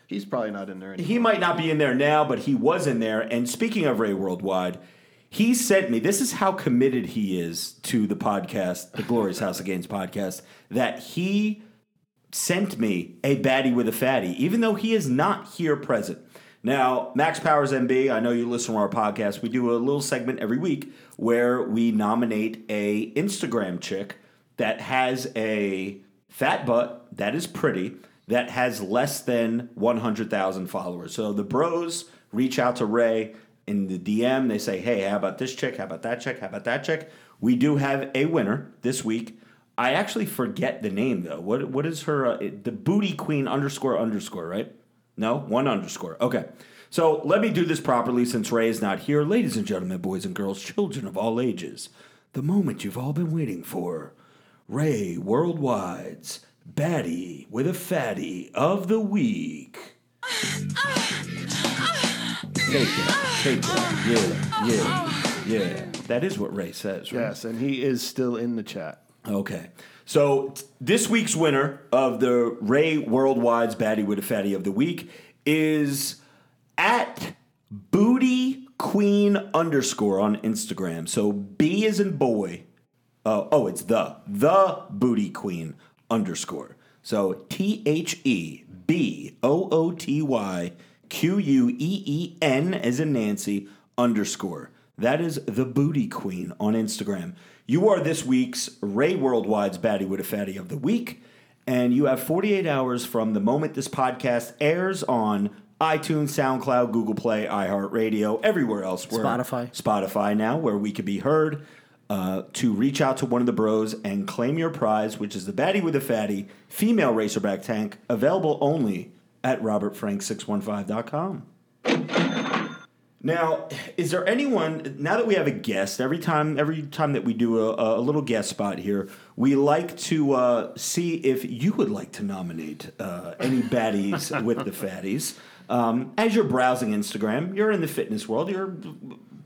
He's probably not in there anymore. He might not be in there now, but he was in there. And speaking of Ray Worldwide, he sent me. This is how committed he is to the podcast, the Glorious House of Gains podcast, that he sent me a baddie with a fatty, even though he is not here present. Now, Max Powers MB, I know you listen to our podcast. We do a little segment every week where we nominate a Instagram chick that has a fat butt that is pretty that has less than 100,000 followers. So the bros reach out to Ray in the DM. They say, hey, how about this chick? How about that chick? How about that chick? We do have a winner this week. I actually forget the name though. What what is her uh, the booty queen underscore underscore right? No, one underscore. Okay. So let me do this properly since Ray is not here. Ladies and gentlemen, boys and girls, children of all ages, the moment you've all been waiting for. Ray Worldwide's Baddie with a fatty of the week. Take that. Take that. Yeah. Yeah. Yeah. That is what Ray says, right? Yes, and he is still in the chat. Okay. So this week's winner of the Ray Worldwide's Baddie with a Fatty of the Week is at Booty Queen underscore on Instagram. So B is in boy. Uh, oh, it's the the Booty Queen underscore. So T H E B O O T Y Q U E E N as in Nancy underscore. That is the Booty Queen on Instagram. You are this week's Ray Worldwide's Baddie with a Fatty of the Week, and you have 48 hours from the moment this podcast airs on iTunes, SoundCloud, Google Play, iHeartRadio, everywhere else. Where, Spotify. Spotify now, where we could be heard, uh, to reach out to one of the bros and claim your prize, which is the Baddie with a Fatty female racerback tank, available only at robertfrank615.com. Now, is there anyone now that we have a guest? Every time, every time that we do a, a little guest spot here, we like to uh, see if you would like to nominate uh, any baddies with the fatties. Um, as you're browsing Instagram, you're in the fitness world. You're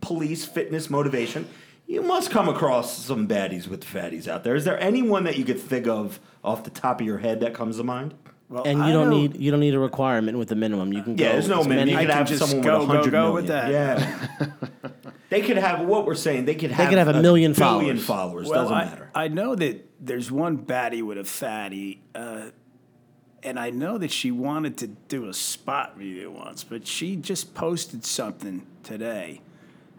police, fitness, motivation. You must come across some baddies with the fatties out there. Is there anyone that you could think of off the top of your head that comes to mind? Well, And you I don't know- need you don't need a requirement with the minimum. You can go Yeah, there's no minimum. You I could can have just someone go, with go, 100 go million. with that. Yeah. they could have what we're saying. They could have they could have a million billion followers. followers. Well, Doesn't I, matter. I know that there's one baddie with a fatty, uh, and I know that she wanted to do a spot review once, but she just posted something today.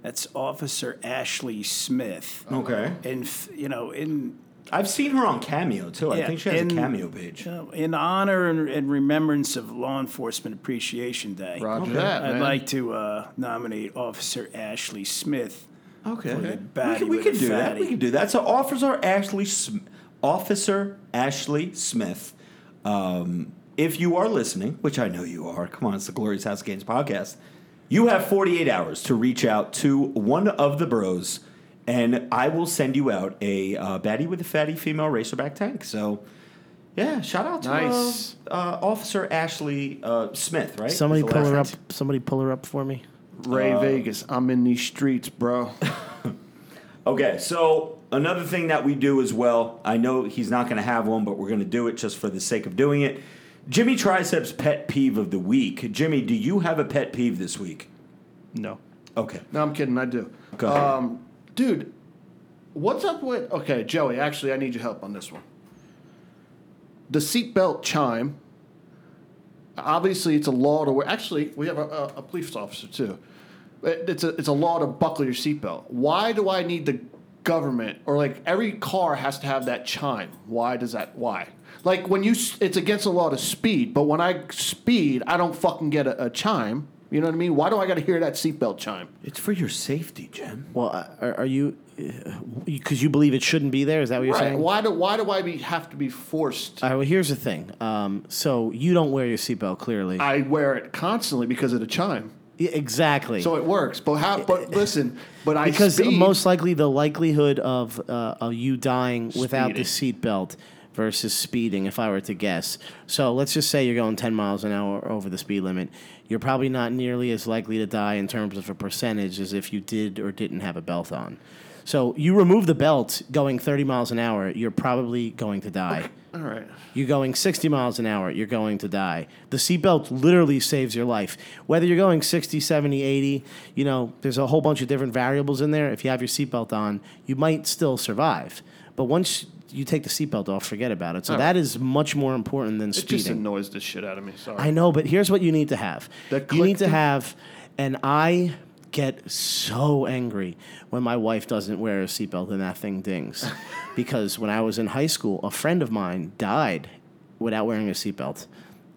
That's Officer Ashley Smith. Okay. And you know, in I've seen her on Cameo too. I think she has in- a Cameo page. you know, in honor and, and remembrance of Law Enforcement Appreciation Day, Roger that, I'd man. like to uh, nominate Officer Ashley Smith. Okay. the We baddie can, we with can a do that. We can do that. So Officer Ashley Sm- Officer Ashley Smith. Um, if you are listening, which I know you are, come on, it's the Glorious House Gains podcast. You have 48 hours to reach out to one of the bros, and I will send you out a uh, baddie with a fatty female racerback tank. So, yeah, shout out to Nice. uh, uh, Officer Ashley uh, Smith, right? Somebody pull last her up. Somebody pull her up for me. Ray Vegas, I'm in these streets, bro. Okay, so another thing that we do as well, I know he's not going to have one, but we're going to do it just for the sake of doing it. Jimmy Triceps pet peeve of the week. Jimmy, do you have a pet peeve this week? No. Okay. No, I'm kidding. I do. Go ahead. Um, dude, what's up with? Okay, Joey. Actually, I need your help on this one. The seatbelt chime. Obviously, it's a law to wear. Actually, we have a, a, a police officer too. It- It's a it's a law to buckle your seatbelt. Why do I need the government or like every car has to have that chime? Why does that? Why? Like when you, it's against the law to speed, but when I speed, I don't fucking get a, a chime. You know what I mean? Why do I got to hear that seatbelt chime? It's for your safety, Jim. Well, uh, are, are you? Because you believe it shouldn't be there? Is that what you're Right. saying? Why do why do I be have to be forced? All right. Well, here's the thing. Um, so you don't wear your seatbelt clearly. I wear it constantly because of the chime, Yeah, exactly. so it works. But how? But listen, but I because speed, most likely the likelihood of, uh, of you dying without the seatbelt versus speeding, if I were to guess. So let's just say you're going 10 miles an hour over the speed limit. You're probably not nearly as likely to die in terms of a percentage as if you did or didn't have a belt on. So you remove the belt going 30 miles an hour, you're probably going to die. all right. You're going 60 miles an hour, you're going to die. The seatbelt literally saves your life. Whether you're going 60, 70, 80, you know, there's a whole bunch of different variables in there. If you have your seatbelt on, you might still survive. But once you take the seatbelt off, forget about it. So that is much more important than It just speeding. annoys the shit out of me. Sorry. I know, but here's what you need to have. You need to have, and I get so angry when my wife doesn't wear a seatbelt and that thing dings. because when I was in high school, a friend of mine died without wearing a seatbelt.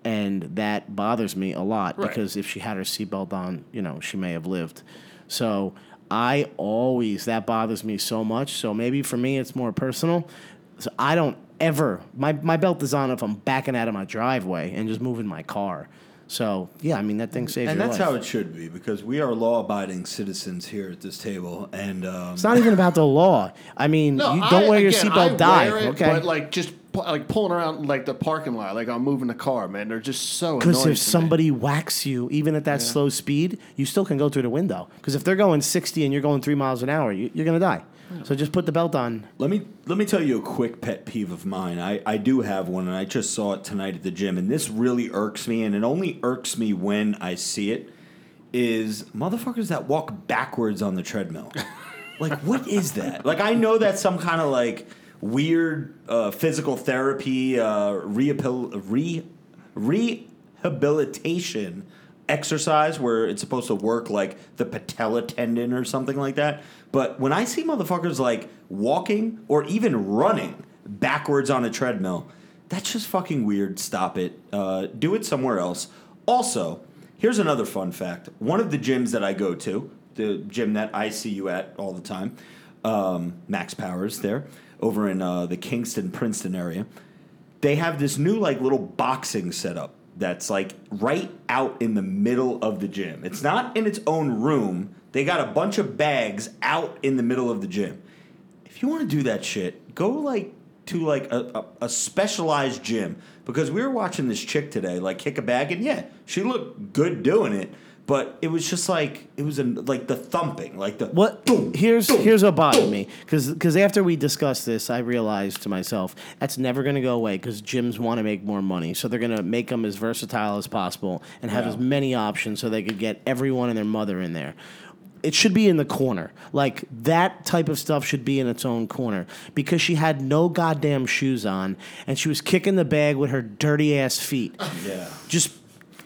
And that bothers me a lot Right. because if she had her seatbelt on, you know, she may have lived. So I always, that bothers me so much. So maybe for me, it's more personal. So I don't ever, my, my belt is on if I'm backing out of my driveway and just moving my car. So yeah, I mean, that thing saves And your that's life. how it should be because we are law-abiding citizens here at this table, and um, It's not even about the law. I mean, no, you don't I- wear your again, I seatbelt, die. wear it, okay. But like just like pulling around like the parking lot, like I'm moving the car, man. They're just so Because if to me. somebody whacks you, even at that slow speed, you still can go through the window. Because if they're going 60 and you're going three miles an hour, you, you're going to die. So just put the belt on. Let me let me tell you a quick pet peeve of mine. I, I do have one, and I just saw it tonight at the gym, and this really irks me, and it only irks me when I see it. Is motherfuckers that walk backwards on the treadmill? like, what is that? Like, I know that's some kind of like weird uh, physical therapy, uh, rehabil- re- rehabilitation exercise where it's supposed to work like the patella tendon or something like that. But when I see motherfuckers like walking or even running backwards on a treadmill, that's just fucking weird. Stop it. Uh, do it somewhere else. Also, here's another fun fact. One of the gyms that I go to, the gym that I see you at all the time, um, Max Powers there, over in uh, the Kingston Princeton area they have this new like little boxing setup that's like right out in the middle of the gym. It's not in its own room. They got a bunch of bags out in the middle of the gym. If you want to do that shit, go like to like a, a, a specialized gym because we were watching this chick today like kick a bag and yeah, she looked good doing it, but it was just like it was a, like the thumping, like the What boom, here's boom, here's what bothered boom. me because because after we discussed this, I realized to myself that's never going to go away because gyms want to make more money, so they're going to make them as versatile as possible and have Yeah. as many options so they could get everyone and their mother in there. It should be in the corner. Like that type of stuff should be in its own corner because she had no goddamn shoes on and she was kicking the bag with her dirty ass feet Yeah. just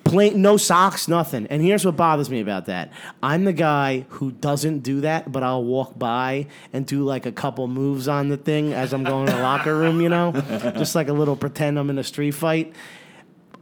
plain no socks, nothing. And here's what bothers me about that. I'm the guy who doesn't do that, but I'll walk by and do like a couple moves on the thing as I'm going to the locker room, you know? Just like a little pretend I'm in a street fight.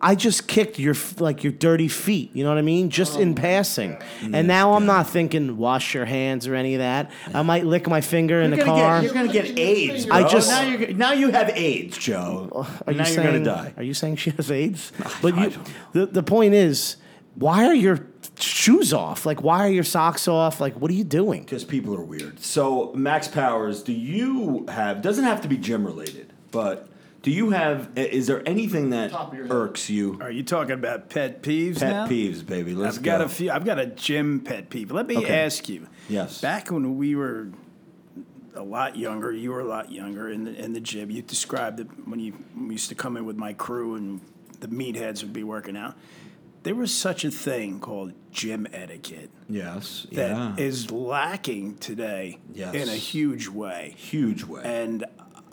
I just kicked your like your dirty feet, you know what I mean? Just in oh. passing. Mm. And now I'm not thinking wash your hands or any of that. I might lick my finger in You're the gonna car. Get, you're gonna get AIDS. Bro. I just- now you now you have AIDS, Joe. Are you now saying, you're gonna die. Are you saying she has AIDS? But you, the the point is, why are your shoes off? Like, why are your socks off? Like, what are you doing? Because people are weird. So Max Powers, do you have? Doesn't have to be gym related, but do you have? Is there anything that Top of your head. irks you? Are you talking about pet peeves Pet now? peeves, baby. Let's I've got go. a few. I've got a gym pet peeve. Let me Okay. ask you. Yes. Back when we were a lot younger, you were a lot younger in the in the gym. You described it when you when used to come in with my crew and the meatheads would be working out. There was such a thing called gym etiquette yes. that yeah. is lacking today Yes. in a huge way. huge way. And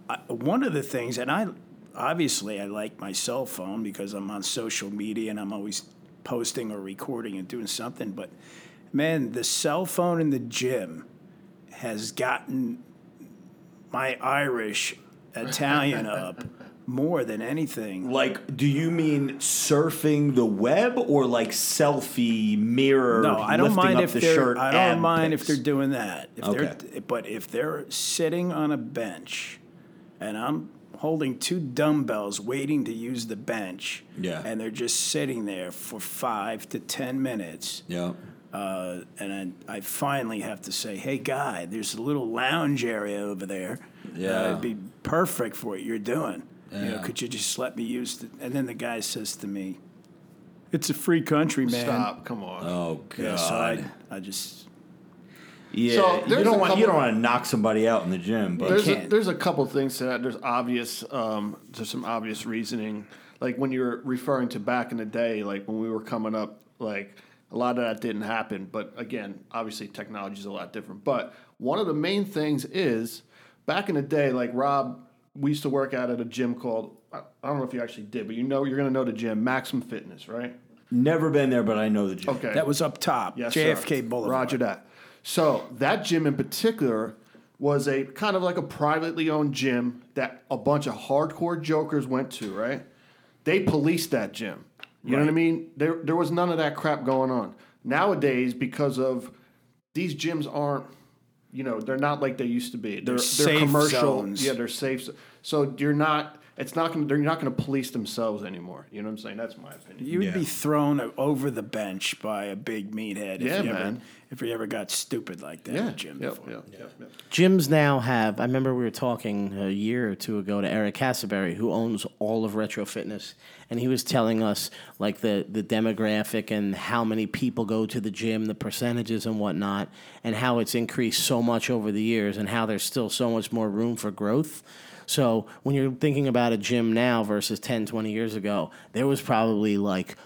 I, one of the things, and I obviously I like my cell phone because I'm on social media and I'm always posting or recording and doing something. But man, the cell phone in the gym has gotten my Irish Italian up more than anything. like, do you mean surfing the web or like selfie mirror? No, I don't mind if the they're. shirt I don't mind if they're doing that. If Okay. they're, but if they're sitting on a bench, and I'm holding two dumbbells waiting to use the bench, Yeah. and they're just sitting there for five to ten minutes, Yeah. uh, and I, I finally have to say, "Hey, guy, there's a little lounge area over there. Yeah. uh, it'd be perfect for what you're doing. You know, Yeah. could you just let me use the?" And then the guy says to me, "It's a free country, man." Stop, come on. Oh god. Yeah, so I, I just yeah. So you don't a want you don't want to knock somebody out in the gym, but there's a, can't. there's a couple things to that. There's obvious um, there's some obvious reasoning. Like when you're referring to back in the day, like when we were coming up, like a lot of that didn't happen. But again, obviously technology is a lot different. But one of the main things is back in the day, like Rob, we used to work out at a gym called I I don't know if you actually did, but you know you're gonna know the gym, Maximum Fitness, right? never been there, but I know the gym. Okay. that was up top, Yes, JFK sir. Boulevard. Roger that. So that gym in particular was a kind of like a privately owned gym that a bunch of hardcore jokers went to, right? They policed that gym. You know what I mean? There there was none of that crap going on. Nowadays, because of these gyms aren't, you know, they're not like they used to be. They're, they're, safe commercial. zones. Yeah, they're safe. So you're not it's not going. to They're not going to police themselves anymore. You know what I'm saying? That's my opinion. You would Yeah. be thrown over the bench by a big meathead if, Yeah, you, ever, man. if you ever got stupid like that yeah, at gym yep, before. yep, yep, yep. Gyms now have. I remember we were talking a year or two ago to Eric Casaburi, who owns all of Retro Fitness, and he was telling us like the the demographic and how many people go to the gym, the percentages and whatnot, and how it's increased so much over the years, and how there's still so much more room for growth. So when you're thinking about a gym now versus 10, 20 years ago, there was probably like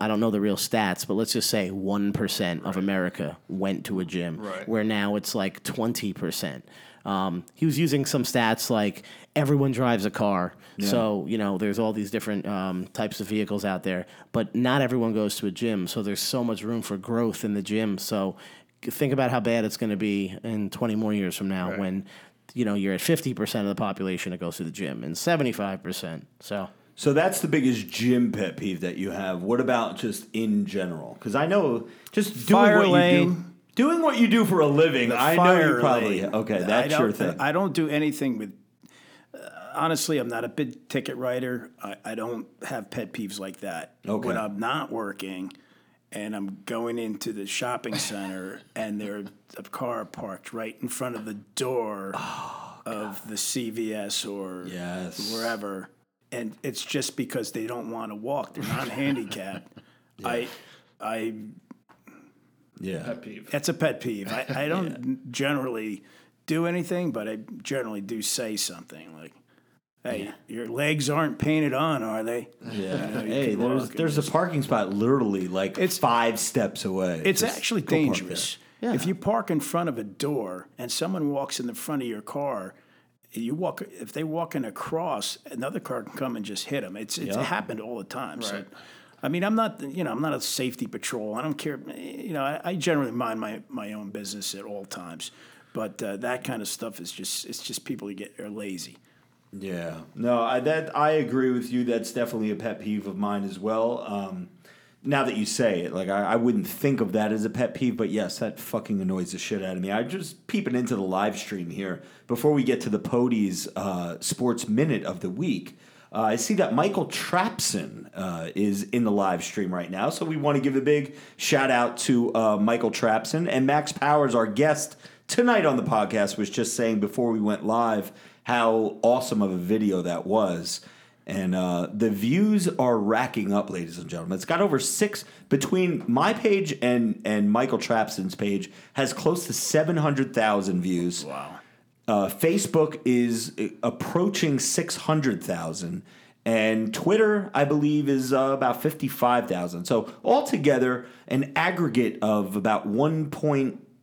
I don't know the real stats, but let's just say 1% of America went to a gym. Right. Where now it's like 20%. Um, he was using some stats like everyone drives a car. So, you know, there's all these different um, types of vehicles out there, but not everyone goes to a gym. So there's so much room for growth in the gym. So think about how bad it's going to be in 20 more years from now when, you know, you're at 50% of the population that goes to the gym and 75%. So. So that's the biggest gym pet peeve that you have. What about just in general? Because I know just doing Fire what you do, lane. doing what you do for a living. I know you Fire probably lane. okay. That's your thing. I don't do anything with. Uh, honestly, I'm not a big ticket writer. I, I don't have pet peeves like that. Okay. When I'm not working, and I'm going into the shopping center, and there's a car parked right in front of the door oh, of the CVS or Oh, Yes. wherever, and it's just because they don't want to walk. They're not handicapped. I, I yeah. Pet peeve. that's a pet peeve. I, I don't generally do anything, but I generally do say something like, "Hey, your legs aren't painted on, are they?" Yeah. know, you hey, there's there's a parking spot literally like It's- five steps away. It's Just actually dangerous. there. If you park in front of a door and someone walks in the front of your car, you walk. If they walk in across, another car can come and just hit them. It's it's Yeah. happened all the time. So, I mean, I'm not you know I'm not a safety patrol. I don't care. You know, I, I generally mind my my own business at all times. But uh, that kind of stuff is just it's just people who get are lazy. Yeah, no, I that I agree with you. That's definitely a pet peeve of mine as well. Um, now that you say it, like I, I wouldn't think of that as a pet peeve, but yes, that fucking annoys the shit out of me. I'm just peeping into the live stream here before we get to the Pody's uh, Sports Minute of the week. Uh, I see that Michael Trapson uh, is in the live stream right now, so we want to give a big shout out to uh, Michael Trapson and Max Powers, our guest tonight on the podcast, was just saying before we went live how awesome of a video that was. And uh, the views are racking up, ladies and gentlemen. It's got over six between my page and and Michael Trapson's page has close to seven hundred thousand views. Wow. Uh, Facebook is uh, approaching 600,000. And Twitter, I believe, is uh, about 55,000. So, altogether, an aggregate of about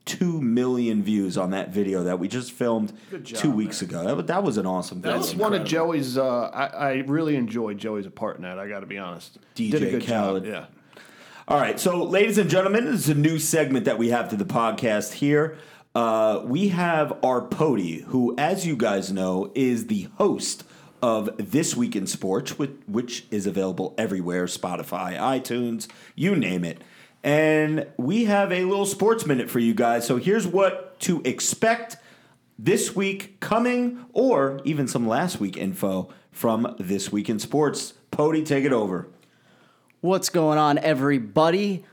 1.2 million views on that video that we just filmed two weeks ago. That, that was an awesome That video. was one of Joey's. Uh, I, I really enjoyed Joey's part in that. I got to be honest. Did a DJ good Khaled. job. Yeah. All right, so ladies and gentlemen, this is a new segment that we have to the podcast here. Uh, we have our Pody, who, as you guys know, is the host of This Week in Sports, which, which is available everywhere Spotify, iTunes, you name it. And we have a little sports minute for you guys. So here's what to expect this week coming, or even some last week info from This Week in Sports. Pody, take it over. What's going on, everybody?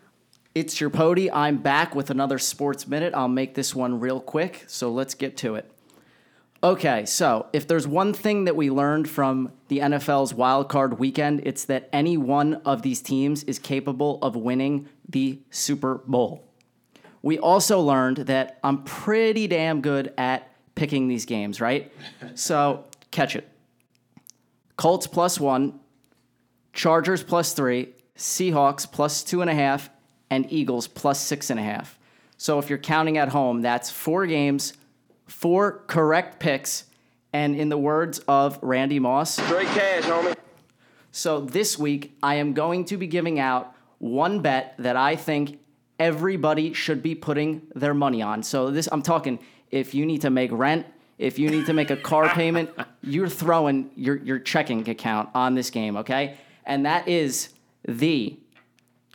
It's your Pody. I'm back with another Sports Minute. I'll make this one real quick, so let's get to it. Okay, so if there's one thing that we learned from the NFL's wild card weekend, it's that any one of these teams is capable of winning the Super Bowl. We also learned that I'm pretty damn good at picking these games, right? So catch it. Colts plus one, Chargers plus three, Seahawks plus two and a half, and Eagles plus six and a half. So if you're counting at home, that's four games, four correct picks, and in the words of Randy Moss, Straight cash, homie. so this week, I am going to be giving out one bet that I think everybody should be putting their money on. So this, I'm talking if you need to make rent, if you need to make a car payment, you're throwing your, your checking account on this game, okay? And that is the,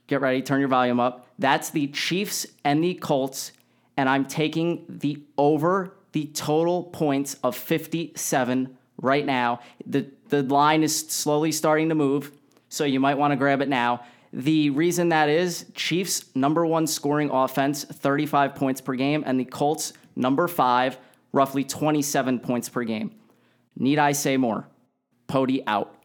get ready, turn your volume up. That's the Chiefs and the Colts. And I'm taking the over the total points of 57 right now. The The line is slowly starting to move, so you might want to grab it now. The reason that is Chiefs number one scoring offense, 35 points per game, and the Colts number five, roughly 27 points per game. Need I say more? Pody out.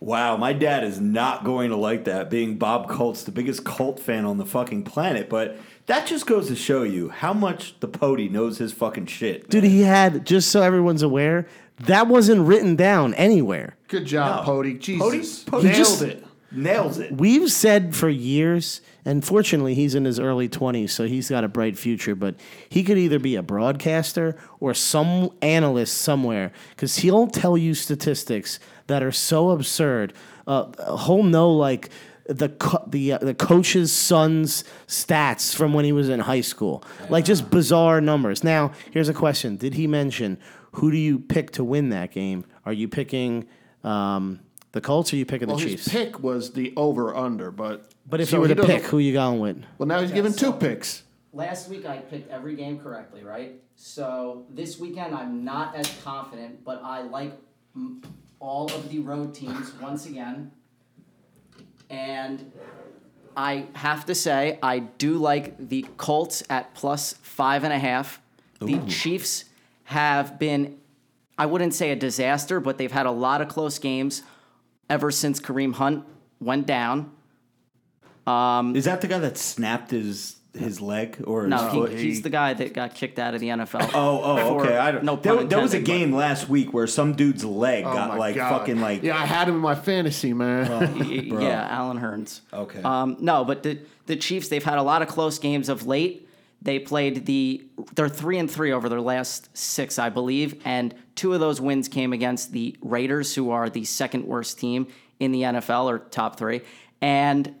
Wow, my dad is not going to like that, being Bob Colts, the biggest cult fan on the fucking planet. But that just goes to show you how much the Pody knows his fucking shit. Dude, he had just so everyone's aware, that wasn't written down anywhere. Good job, No. Pody. Pody- Jesus, Pody nailed just- it. Nails it. We've said for years, and fortunately, he's in his early 20s, so he's got a bright future, but he could either be a broadcaster or some analyst somewhere because he'll tell you statistics that are so absurd. Uh, he'll know, like, the co- the uh, the coach's son's stats from when he was in high school, like just bizarre numbers. Now, here's a question: Did he mention who do you pick to win that game? Are you picking um, the Colts or are you picking Well, the his Chiefs? pick was the over under, but But if so you were to pick, who you going with? well, now he's given two picks. Last week I picked every game correctly, right? So this weekend I'm not as confident, but I like all of the road teams once again. And I have to say, I do like the Colts at plus five and a half. The Chiefs have been, I wouldn't say a disaster, but they've had a lot of close games ever since Kareem Hunt went down. Is that the guy that snapped his his leg or his No, foot? he's the guy that got kicked out of the NFL. Oh, oh, For- okay. I don't, no there, pun there was a intended, game last week where some dude's leg Oh got like God. fucking like. Yeah, I had him in my fantasy, man. but- y- yeah, Alan Hearns. Okay. Um, no, but the the Chiefs they've had a lot of close games of late. They played the they're three and three over their last six, I believe, and two of those wins came against the Raiders, who are the second worst team in the NFL or top three, and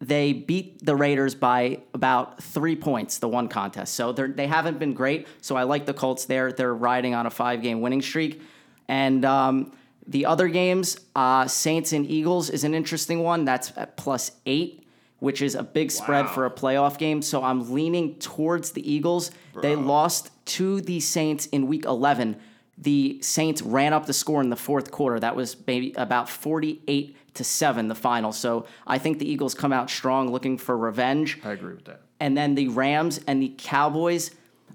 they beat the Raiders by about three points, the one contest. So they're, they haven't been great. So I like the Colts there. They're riding on a five game winning streak. And um, the other games, uh, Saints and Eagles is an interesting one. That's at plus eight, which is a big spread for a playoff game. So I'm leaning towards the Eagles. They lost to the Saints in week 11. The Saints ran up the score in the fourth quarter. That was maybe about 48 to 7 the final. So I think the Eagles come out strong looking for revenge. I agree with that. And then the Rams and the Cowboys,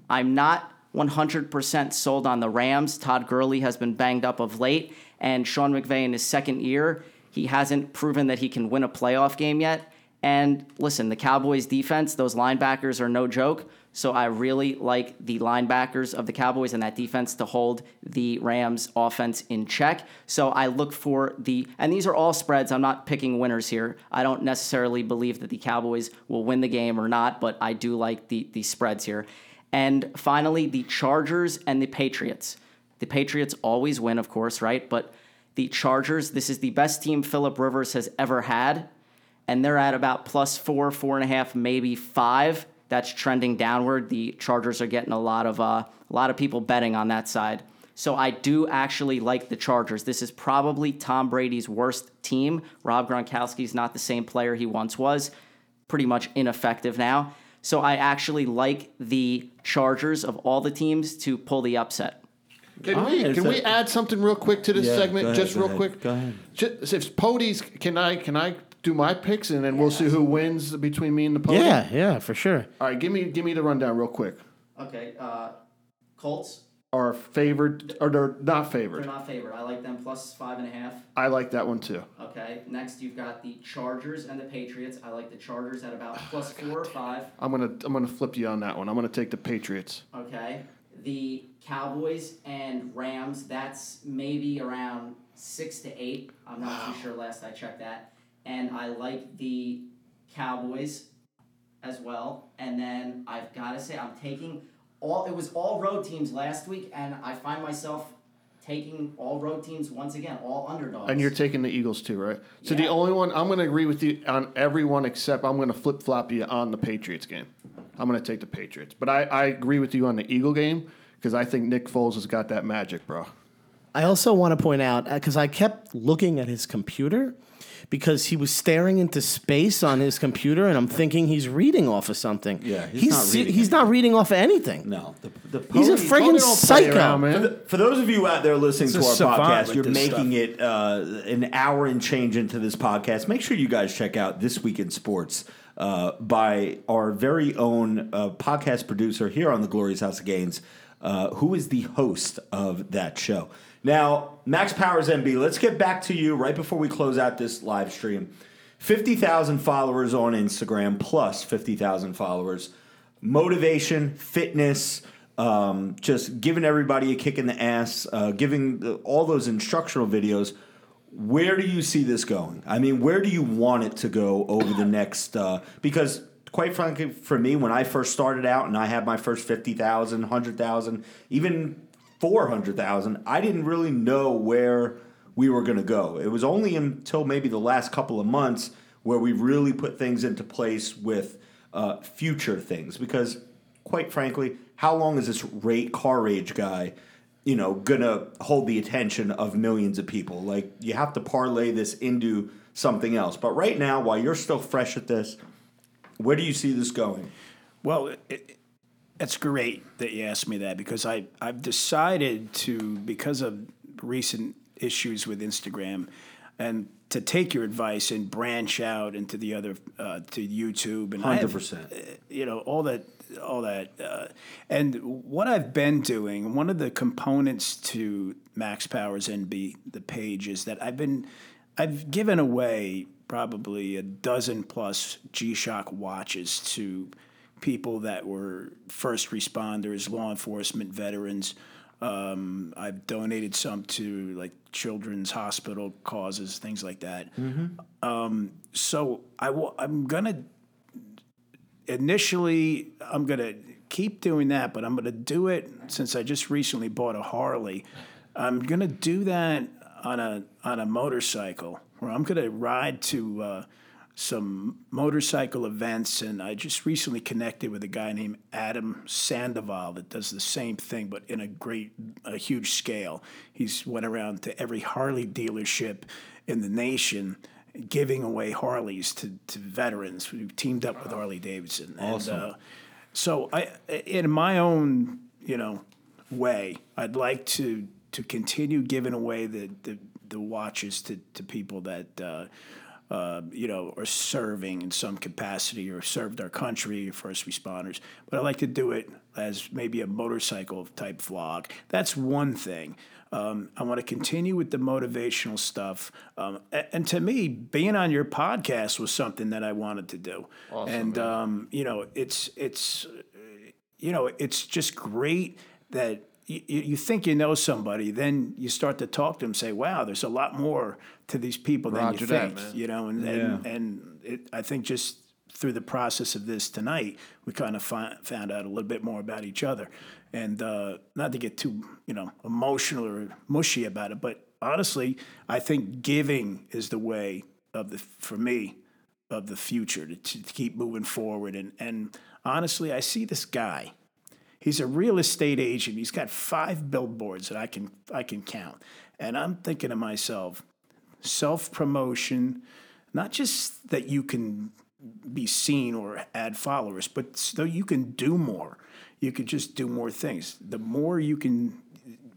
I'm not 100% sold on the Rams. Todd Gurley has been banged up of late, and Sean McVay in his second year, he hasn't proven that he can win a playoff game yet. And listen, the Cowboys defense, those linebackers are no joke. So I really like the linebackers of the Cowboys and that defense to hold the Rams offense in check. So I look for the, and these are all spreads. I'm not picking winners here. I don't necessarily believe that the Cowboys will win the game or not, but I do like the, the spreads here. And finally, the Chargers and the Patriots. The Patriots always win, of course, right? But the Chargers, this is the best team Philip Rivers has ever had and they're at about plus four, four and a half, maybe five. That's trending downward. The Chargers are getting a lot of uh, a lot of people betting on that side. So I do actually like the Chargers. This is probably Tom Brady's worst team. Rob Gronkowski's not the same player he once was. Pretty much ineffective now. So I actually like the Chargers of all the teams to pull the upset. Can All we can so- we add something real quick to this Yeah, segment, ahead, just real ahead, quick? go ahead. Just, if Pody's, can I can I do my picks and then we'll see who wins between me and the Pody? Yeah, yeah, for sure. All right, give me give me the rundown real quick. Okay, uh, Colts. Are favored or they're not favored. They're favored. not favored. I like them plus five and a half. I like that one too. Okay, next you've got the Chargers and the Patriots. I like the Chargers at about plus four or five. I'm gonna I'm gonna flip you on that one. I'm gonna take the Patriots. Okay, the Cowboys and Rams. That's maybe around six to eight. I'm not too sure. Last I checked that, and I like the Cowboys as well. And then I've got to say I'm taking all. It was all road teams last week, and I find myself taking all road teams once again, all underdogs. And you're taking the Eagles too, right? So the only one I'm going to agree with you on everyone except I'm going to flip flop you on the Patriots game. I'm going to take the Patriots, but I, I agree with you on the Eagle game because I think Nick Foles has got that magic, bro. I also want to point out because I kept looking at his computer because he was staring into space on his computer, and I'm thinking he's reading off of something. Yeah, he's not reading he's not reading off of anything. No, the, the He's a pony- friggin' Tony psycho. around, man. For, the- for those of you out there listening He's to our savant podcast, you're this making it uh, an hour and change into this podcast. Make sure you guys check out This Week in Sports uh, by our very own uh, podcast producer here on the Glorious House of Gains, uh, who is the host of that show. Now, Max Powers NB, let's get back to you right before we close out this live stream. 50,000 followers on Instagram, plus 50,000 followers motivation, fitness, um, just giving everybody a kick in the ass, uh, giving the, all those instructional videos. Where do you see this going? I mean, where do you want it to go over the next? Uh, because quite frankly, for me, when I first started out and I had my first 50,000, 100,000, even 400,000, I didn't really know where we were going to go. It was only until maybe the last couple of months where we really put things into place with uh, future things. Because, quite frankly, how long is this rate car rage guy, you know, gonna hold the attention of millions of people? Like, you have to parlay this into something else. But right now, while you're still fresh at this, where do you see this going? Well, it, it's great that you asked me that because I I've decided to because of recent issues with Instagram and to take your advice and branch out into the other uh, to YouTube and 100%. you know all that all that uh, and what I've been doing one of the components to Max Powers NB the page is that I've been I've given away probably a dozen plus G-Shock watches to people that were first responders, law enforcement, veterans. Um, I've donated some to like children's hospital causes, things like that. Um, so I w- I'm gonna initially I'm gonna keep doing that, but I'm gonna do it since I just recently bought a Harley. I'm gonna do that on a on a motorcycle, where I'm gonna ride to uh, some motorcycle events, and I just recently connected with a guy named Adam Sandoval that does the same thing, but in a great, a huge scale. He's went around to every Harley dealership in the nation giving away Harleys to, to veterans who teamed up with Harley Davidson. Awesome. And, uh, so I, in my own, you know, way, I'd like to to continue giving away the the, the watches to, to people that uh, uh, you know are serving in some capacity or served our country, first responders. But I like to do it as maybe a motorcycle type vlog. That's one thing. Um, I want to continue with the motivational stuff. Um, a- and, to me, being on your podcast was something that I wanted to do. and um, you know, it's it's you know, it's just great that you, you think you know somebody, then you start to talk to them, say, "Wow, there's a lot more to these people than you that, think." man. You know, and and, and it, I think just through the process of this tonight, we kind of fi- found out a little bit more about each other, and uh, not to get too you know emotional or mushy about it, but honestly, I think giving is the way of the for me of the future to, to keep moving forward. And and honestly, I see this guy. He's a real estate agent. He's got five billboards that I can I can count. And I'm thinking to myself, self promotion, not just that you can be seen or add followers, but so you can do more. You could just do more things. The more you can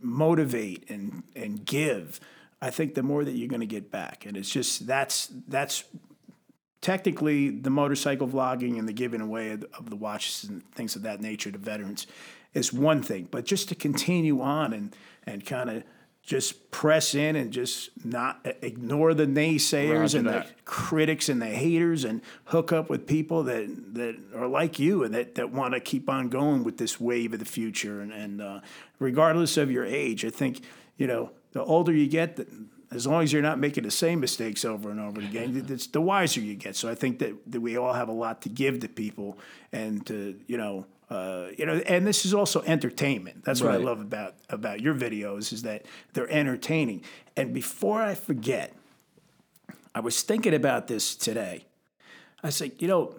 motivate and and give, I think the more that you're going to get back. And it's just that's that's technically the motorcycle vlogging and the giving away of, of the watches and things of that nature to veterans is one thing, but just to continue on and and kind of just press in and just not ignore the naysayers Roger and that. the critics and the haters and hook up with people that that are like you and that, that want to keep on going with this wave of the future and, and uh, regardless of your age i think you know the older you get the, as long as you're not making the same mistakes over and over again it's the wiser you get so i think that, that we all have a lot to give to people and to you know uh, you know, and this is also entertainment. That's what I love about about your videos is that they're entertaining. And before I forget, I was thinking about this today. I said, you know,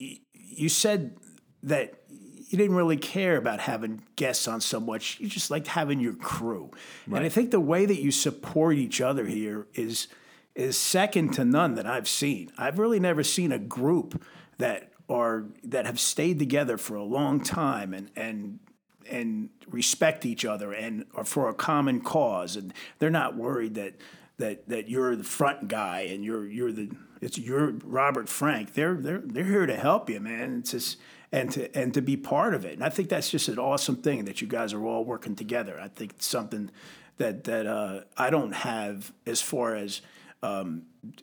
y- you said that you didn't really care about having guests on so much. You just liked having your crew. And I think the way that you support each other here is is second to none that I've seen. I've really never seen a group that are that have stayed together for a long time and and and respect each other and are for a common cause and they're not worried that that that you're the front guy and you're you're the it's you're Robert Frank. They're they're they're here to help you, man. It's just and to and to be part of it. And I think that's just an awesome thing that you guys are all working together. I think it's something that that uh, I don't have as far as um,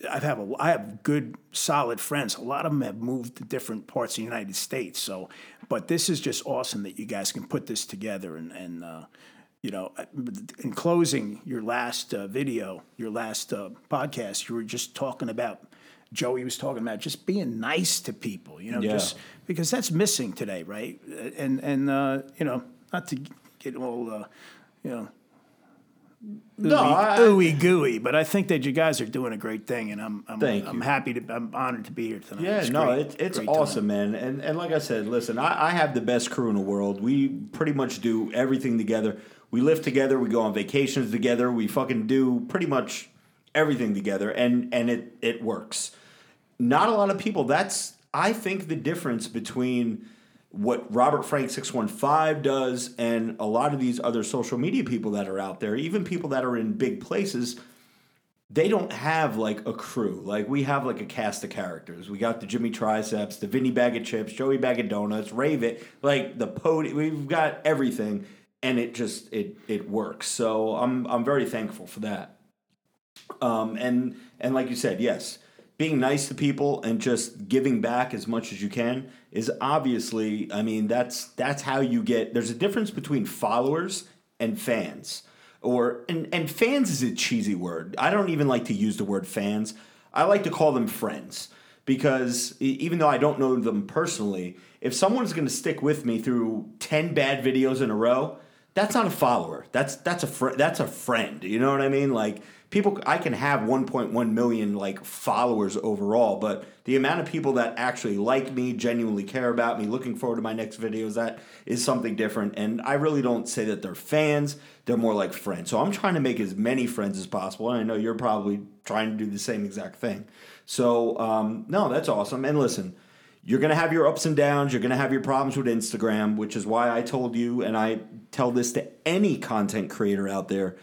I have a I have good solid friends. A lot of them have moved to different parts of the United States. So, but this is just awesome that you guys can put this together and and. Uh, you know, in closing your last uh, video, your last uh, podcast, you were just talking about Joey was talking about just being nice to people. You know, Yeah. just because that's missing today, right? And and uh, you know, not to get all uh, you know No, ooey, I- ooey gooey, but I think that you guys are doing a great thing, and I'm I'm, Thank I'm you. happy to I'm honored to be here tonight. Yeah, It's no, great. it's it's Great time. awesome, man. And and like I said, listen, I, I have the best crew in the world. We pretty much do everything together. We live together. We go on vacations together. We fucking do pretty much everything together, and and it it works. Not a lot of people. That's I think the difference between what Robert Frank 615 does and a lot of these other social media people that are out there, even people that are in big places, they don't have like a crew. Like we have like a cast of characters. We got the Jimmy Triceps, the Vinny Bag of Chips, Joey Bag of Donuts, Rave It, like the podium. We've got everything, and it just it it works. So I'm I'm very thankful for that. Um, and and like you said, yes, being nice to people and just giving back as much as you can is obviously. I mean, that's that's how you get. There's a difference between followers and fans, or and and fans is a cheesy word. I don't even like to use the word fans. I like to call them friends because even though I don't know them personally, if someone's going to stick with me through ten bad videos in a row, that's not a follower. That's that's a fr- that's a friend. You know what I mean? Like people, I can have 1.1 million like followers overall, but the amount of people that actually like me, genuinely care about me, looking forward to my next videos, that is something different. And I really don't say that they're fans; they're more like friends. So I'm trying to make as many friends as possible, and I know you're probably trying to do the same exact thing. So um, no, that's awesome. And listen you're going to have your ups and downs. You're going to have your problems with Instagram, which is why I told you, and I tell this to any content creator out there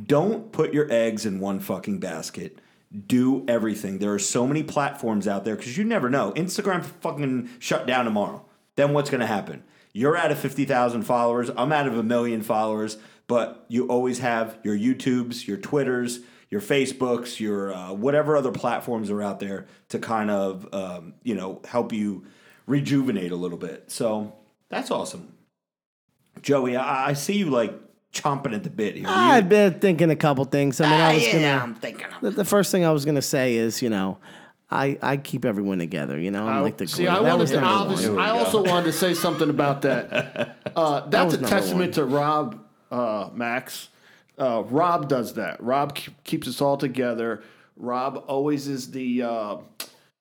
don't put your eggs in one fucking basket. Do everything. There are so many platforms out there because you never know. Instagram fucking shut down tomorrow. Then what's going to happen? You're out of 50,000 followers. I'm out of a million followers, but you always have your YouTubes, your Twitters, your Facebooks, your uh, whatever other platforms are out there to kind of um, you know help you rejuvenate a little bit. So that's awesome, Joey. I, I see you like chomping at the bit here. I've been thinking a couple things. I mean, I was yeah, gonna. I'm thinking. The, the first thing I was gonna say is, you know, I I keep everyone together. You know, I'm like the See, glue. I that wanted was to. number I'll one. just- I also wanted to say something about that. Uh, that's was a number testament to Rob uh, Max. Uh, Rob does that. Rob ke- keeps us all together. Rob always is the uh,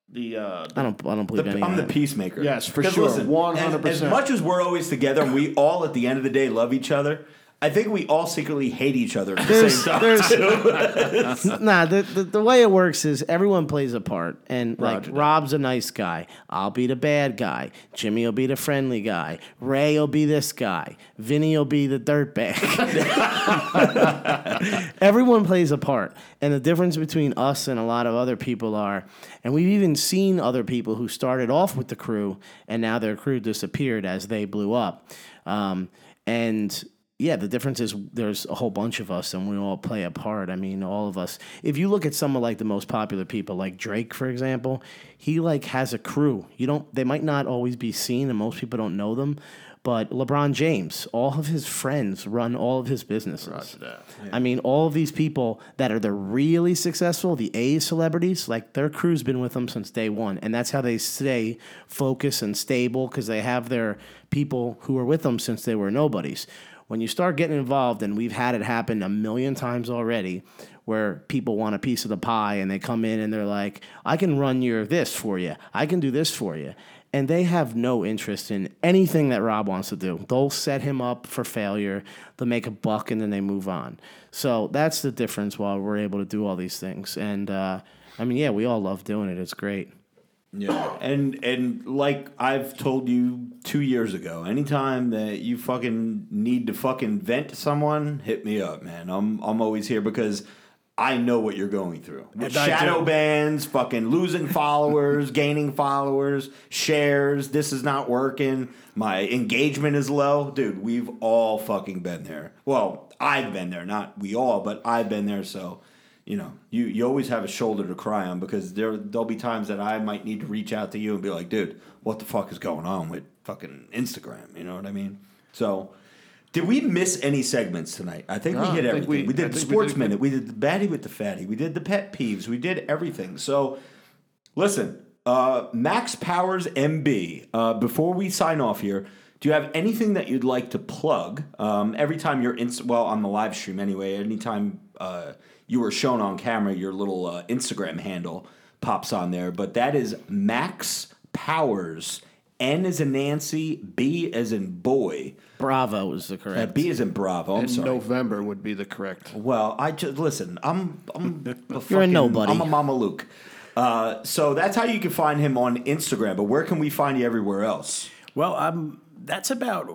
the. Uh, I don't I don't believe The- any I'm of the that. peacemaker. Yes, for 'Cause sure, listen, 100%. As, as much as we're always together, and we all at the end of the day love each other. I think we all secretly hate each other at the same time. there's, nah, the, the, the way it works is everyone plays a part. And like that. Rob's a nice guy. I'll be the bad guy. Jimmy will be the friendly guy. Ray will be this guy. Vinny will be the dirtbag. everyone plays a part. And the difference between us and a lot of other people are, and we've even seen other people who started off with the crew and now their crew disappeared as they blew up. Um, and yeah, the difference is there's a whole bunch of us and we all play a part. I mean, all of us. If you look at some of like the most popular people, like Drake, for example, he like has a crew. You don't. They might not always be seen, and most people don't know them. But LeBron James, all of his friends run all of his businesses. I mean, all of these people that are the really successful, the A celebrities, like their crew's been with them since day one, and that's how they stay focused and stable because they have their people who are with them since they were nobodies. When you start getting involved, and we've had it happen a million times already, where people want a piece of the pie and they come in and they're like, "I can run your this for you. I can do this for you." and they have no interest in anything that Rob wants to do. They'll set him up for failure. They'll make a buck and then they move on. So that's the difference. While we're able to do all these things, and uh, I mean, yeah, we all love doing it. It's great. Yeah, and and like I've told you two years ago, anytime that you fucking need to fucking vent to someone, hit me up, man. I'm I'm always here because I know what you're going through. And shadow do. bans, fucking losing followers, gaining followers, shares. This is not working. My engagement is low, dude. We've all fucking been there. Well, I've been there, not we all, but I've been there. So you know, you, you always have a shoulder to cry on because there there'll be times that I might need to reach out to you and be like, dude, what the fuck is going on with fucking Instagram? You know what I mean? So, did we miss any segments tonight? I think No, we hit everything. We, we- did the think we sports did minute. We did the baddie with the fatty. We did the pet peeves. We did everything. So, listen, uh, Max Powers NB. Uh, before we sign off here, do you have anything that you'd like to plug? Um, every time you're in, well on the live stream anyway. Anytime uh, you were shown on camera, your little uh, Instagram handle pops on there. But that is Max Powers. N is in Nancy, B as in boy, Bravo is the uh, correct. B is in Bravo. I'm And sorry. November would be the correct. Well, I just listen. I'm I'm a You're a fucking- nobody. I'm a Mama Luke. Uh, so that's how you can find him on Instagram. But where can we find you everywhere else? Well, I'm. That's about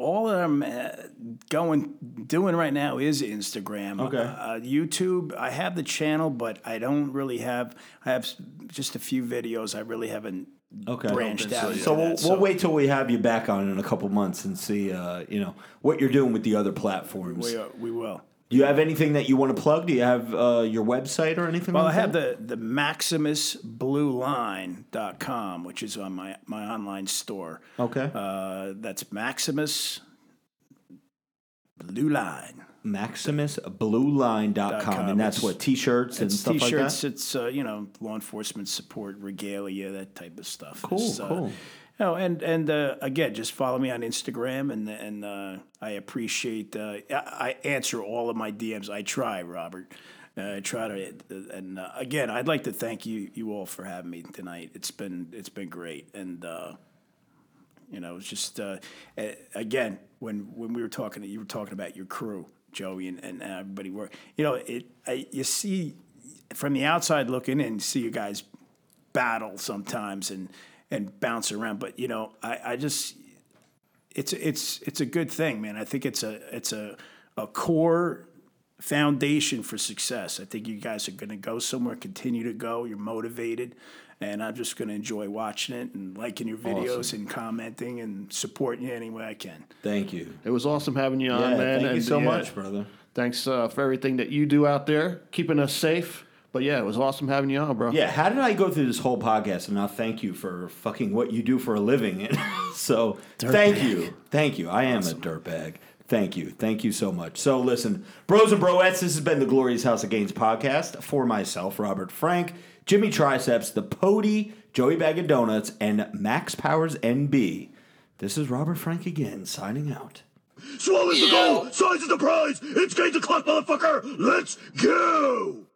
all that I'm uh, going doing right now is Instagram. Okay. Uh, YouTube. I have the channel, but I don't really have. I have just a few videos. I really haven't Okay. branched out. So into we'll, that, we'll wait till we have you back on in a couple months and see, uh, you know, what you're doing with the other platforms. We, uh, we will. Do you have anything that you want to plug? Do you have uh, your website or anything? Well, I like have that? the, the MaximusBlueLine.com, which is on my, my online store. Okay. Uh, that's Maximus Blue Line. MaximusBlueline.com. com. And that's It's- what, t shirts and stuff t-shirts. like It's uh, you know law enforcement support, regalia, that type of stuff. Cool, uh, cool. Oh, and and uh, again, just follow me on Instagram, and and uh, I appreciate. Uh, I answer all of my DMs. I try, Robert. Uh, I try to, and uh, again, I'd like to thank you you all for having me tonight. It's been it's been great, and uh, you know, it's just uh, again when when we were talking, you were talking about your crew, Joey, and, and everybody work. You know, it I, you see from the outside looking in, see you guys battle sometimes and and bounce around, but you know, I, I just it's it's it's a good thing, man. I think it's a it's a a core foundation for success. I think you guys are going to go somewhere, continue to go. You're motivated, and I'm just going to enjoy watching it and liking your videos and commenting and supporting you any way I can. Thank you. It was awesome having you on, Yeah, man. thank you and, so yeah, much, brother. Thanks uh, for everything that you do out there, keeping us safe. But yeah, it was awesome having you on, bro. Yeah, how did I go through this whole podcast and not thank you for fucking what you do for a living? so thank you, thank you. I am a dirtbag. Thank you, thank you so much. So listen, bros and broettes, this has been the Glorious House of Gains podcast for myself, Robert Frank, Jimmy Triceps, the Pody, Joey Bag of Donuts, and Max Powers NB. This is Robert Frank again, signing out. Swallow is the goal, size is the prize. It's game to clock, motherfucker. Let's go.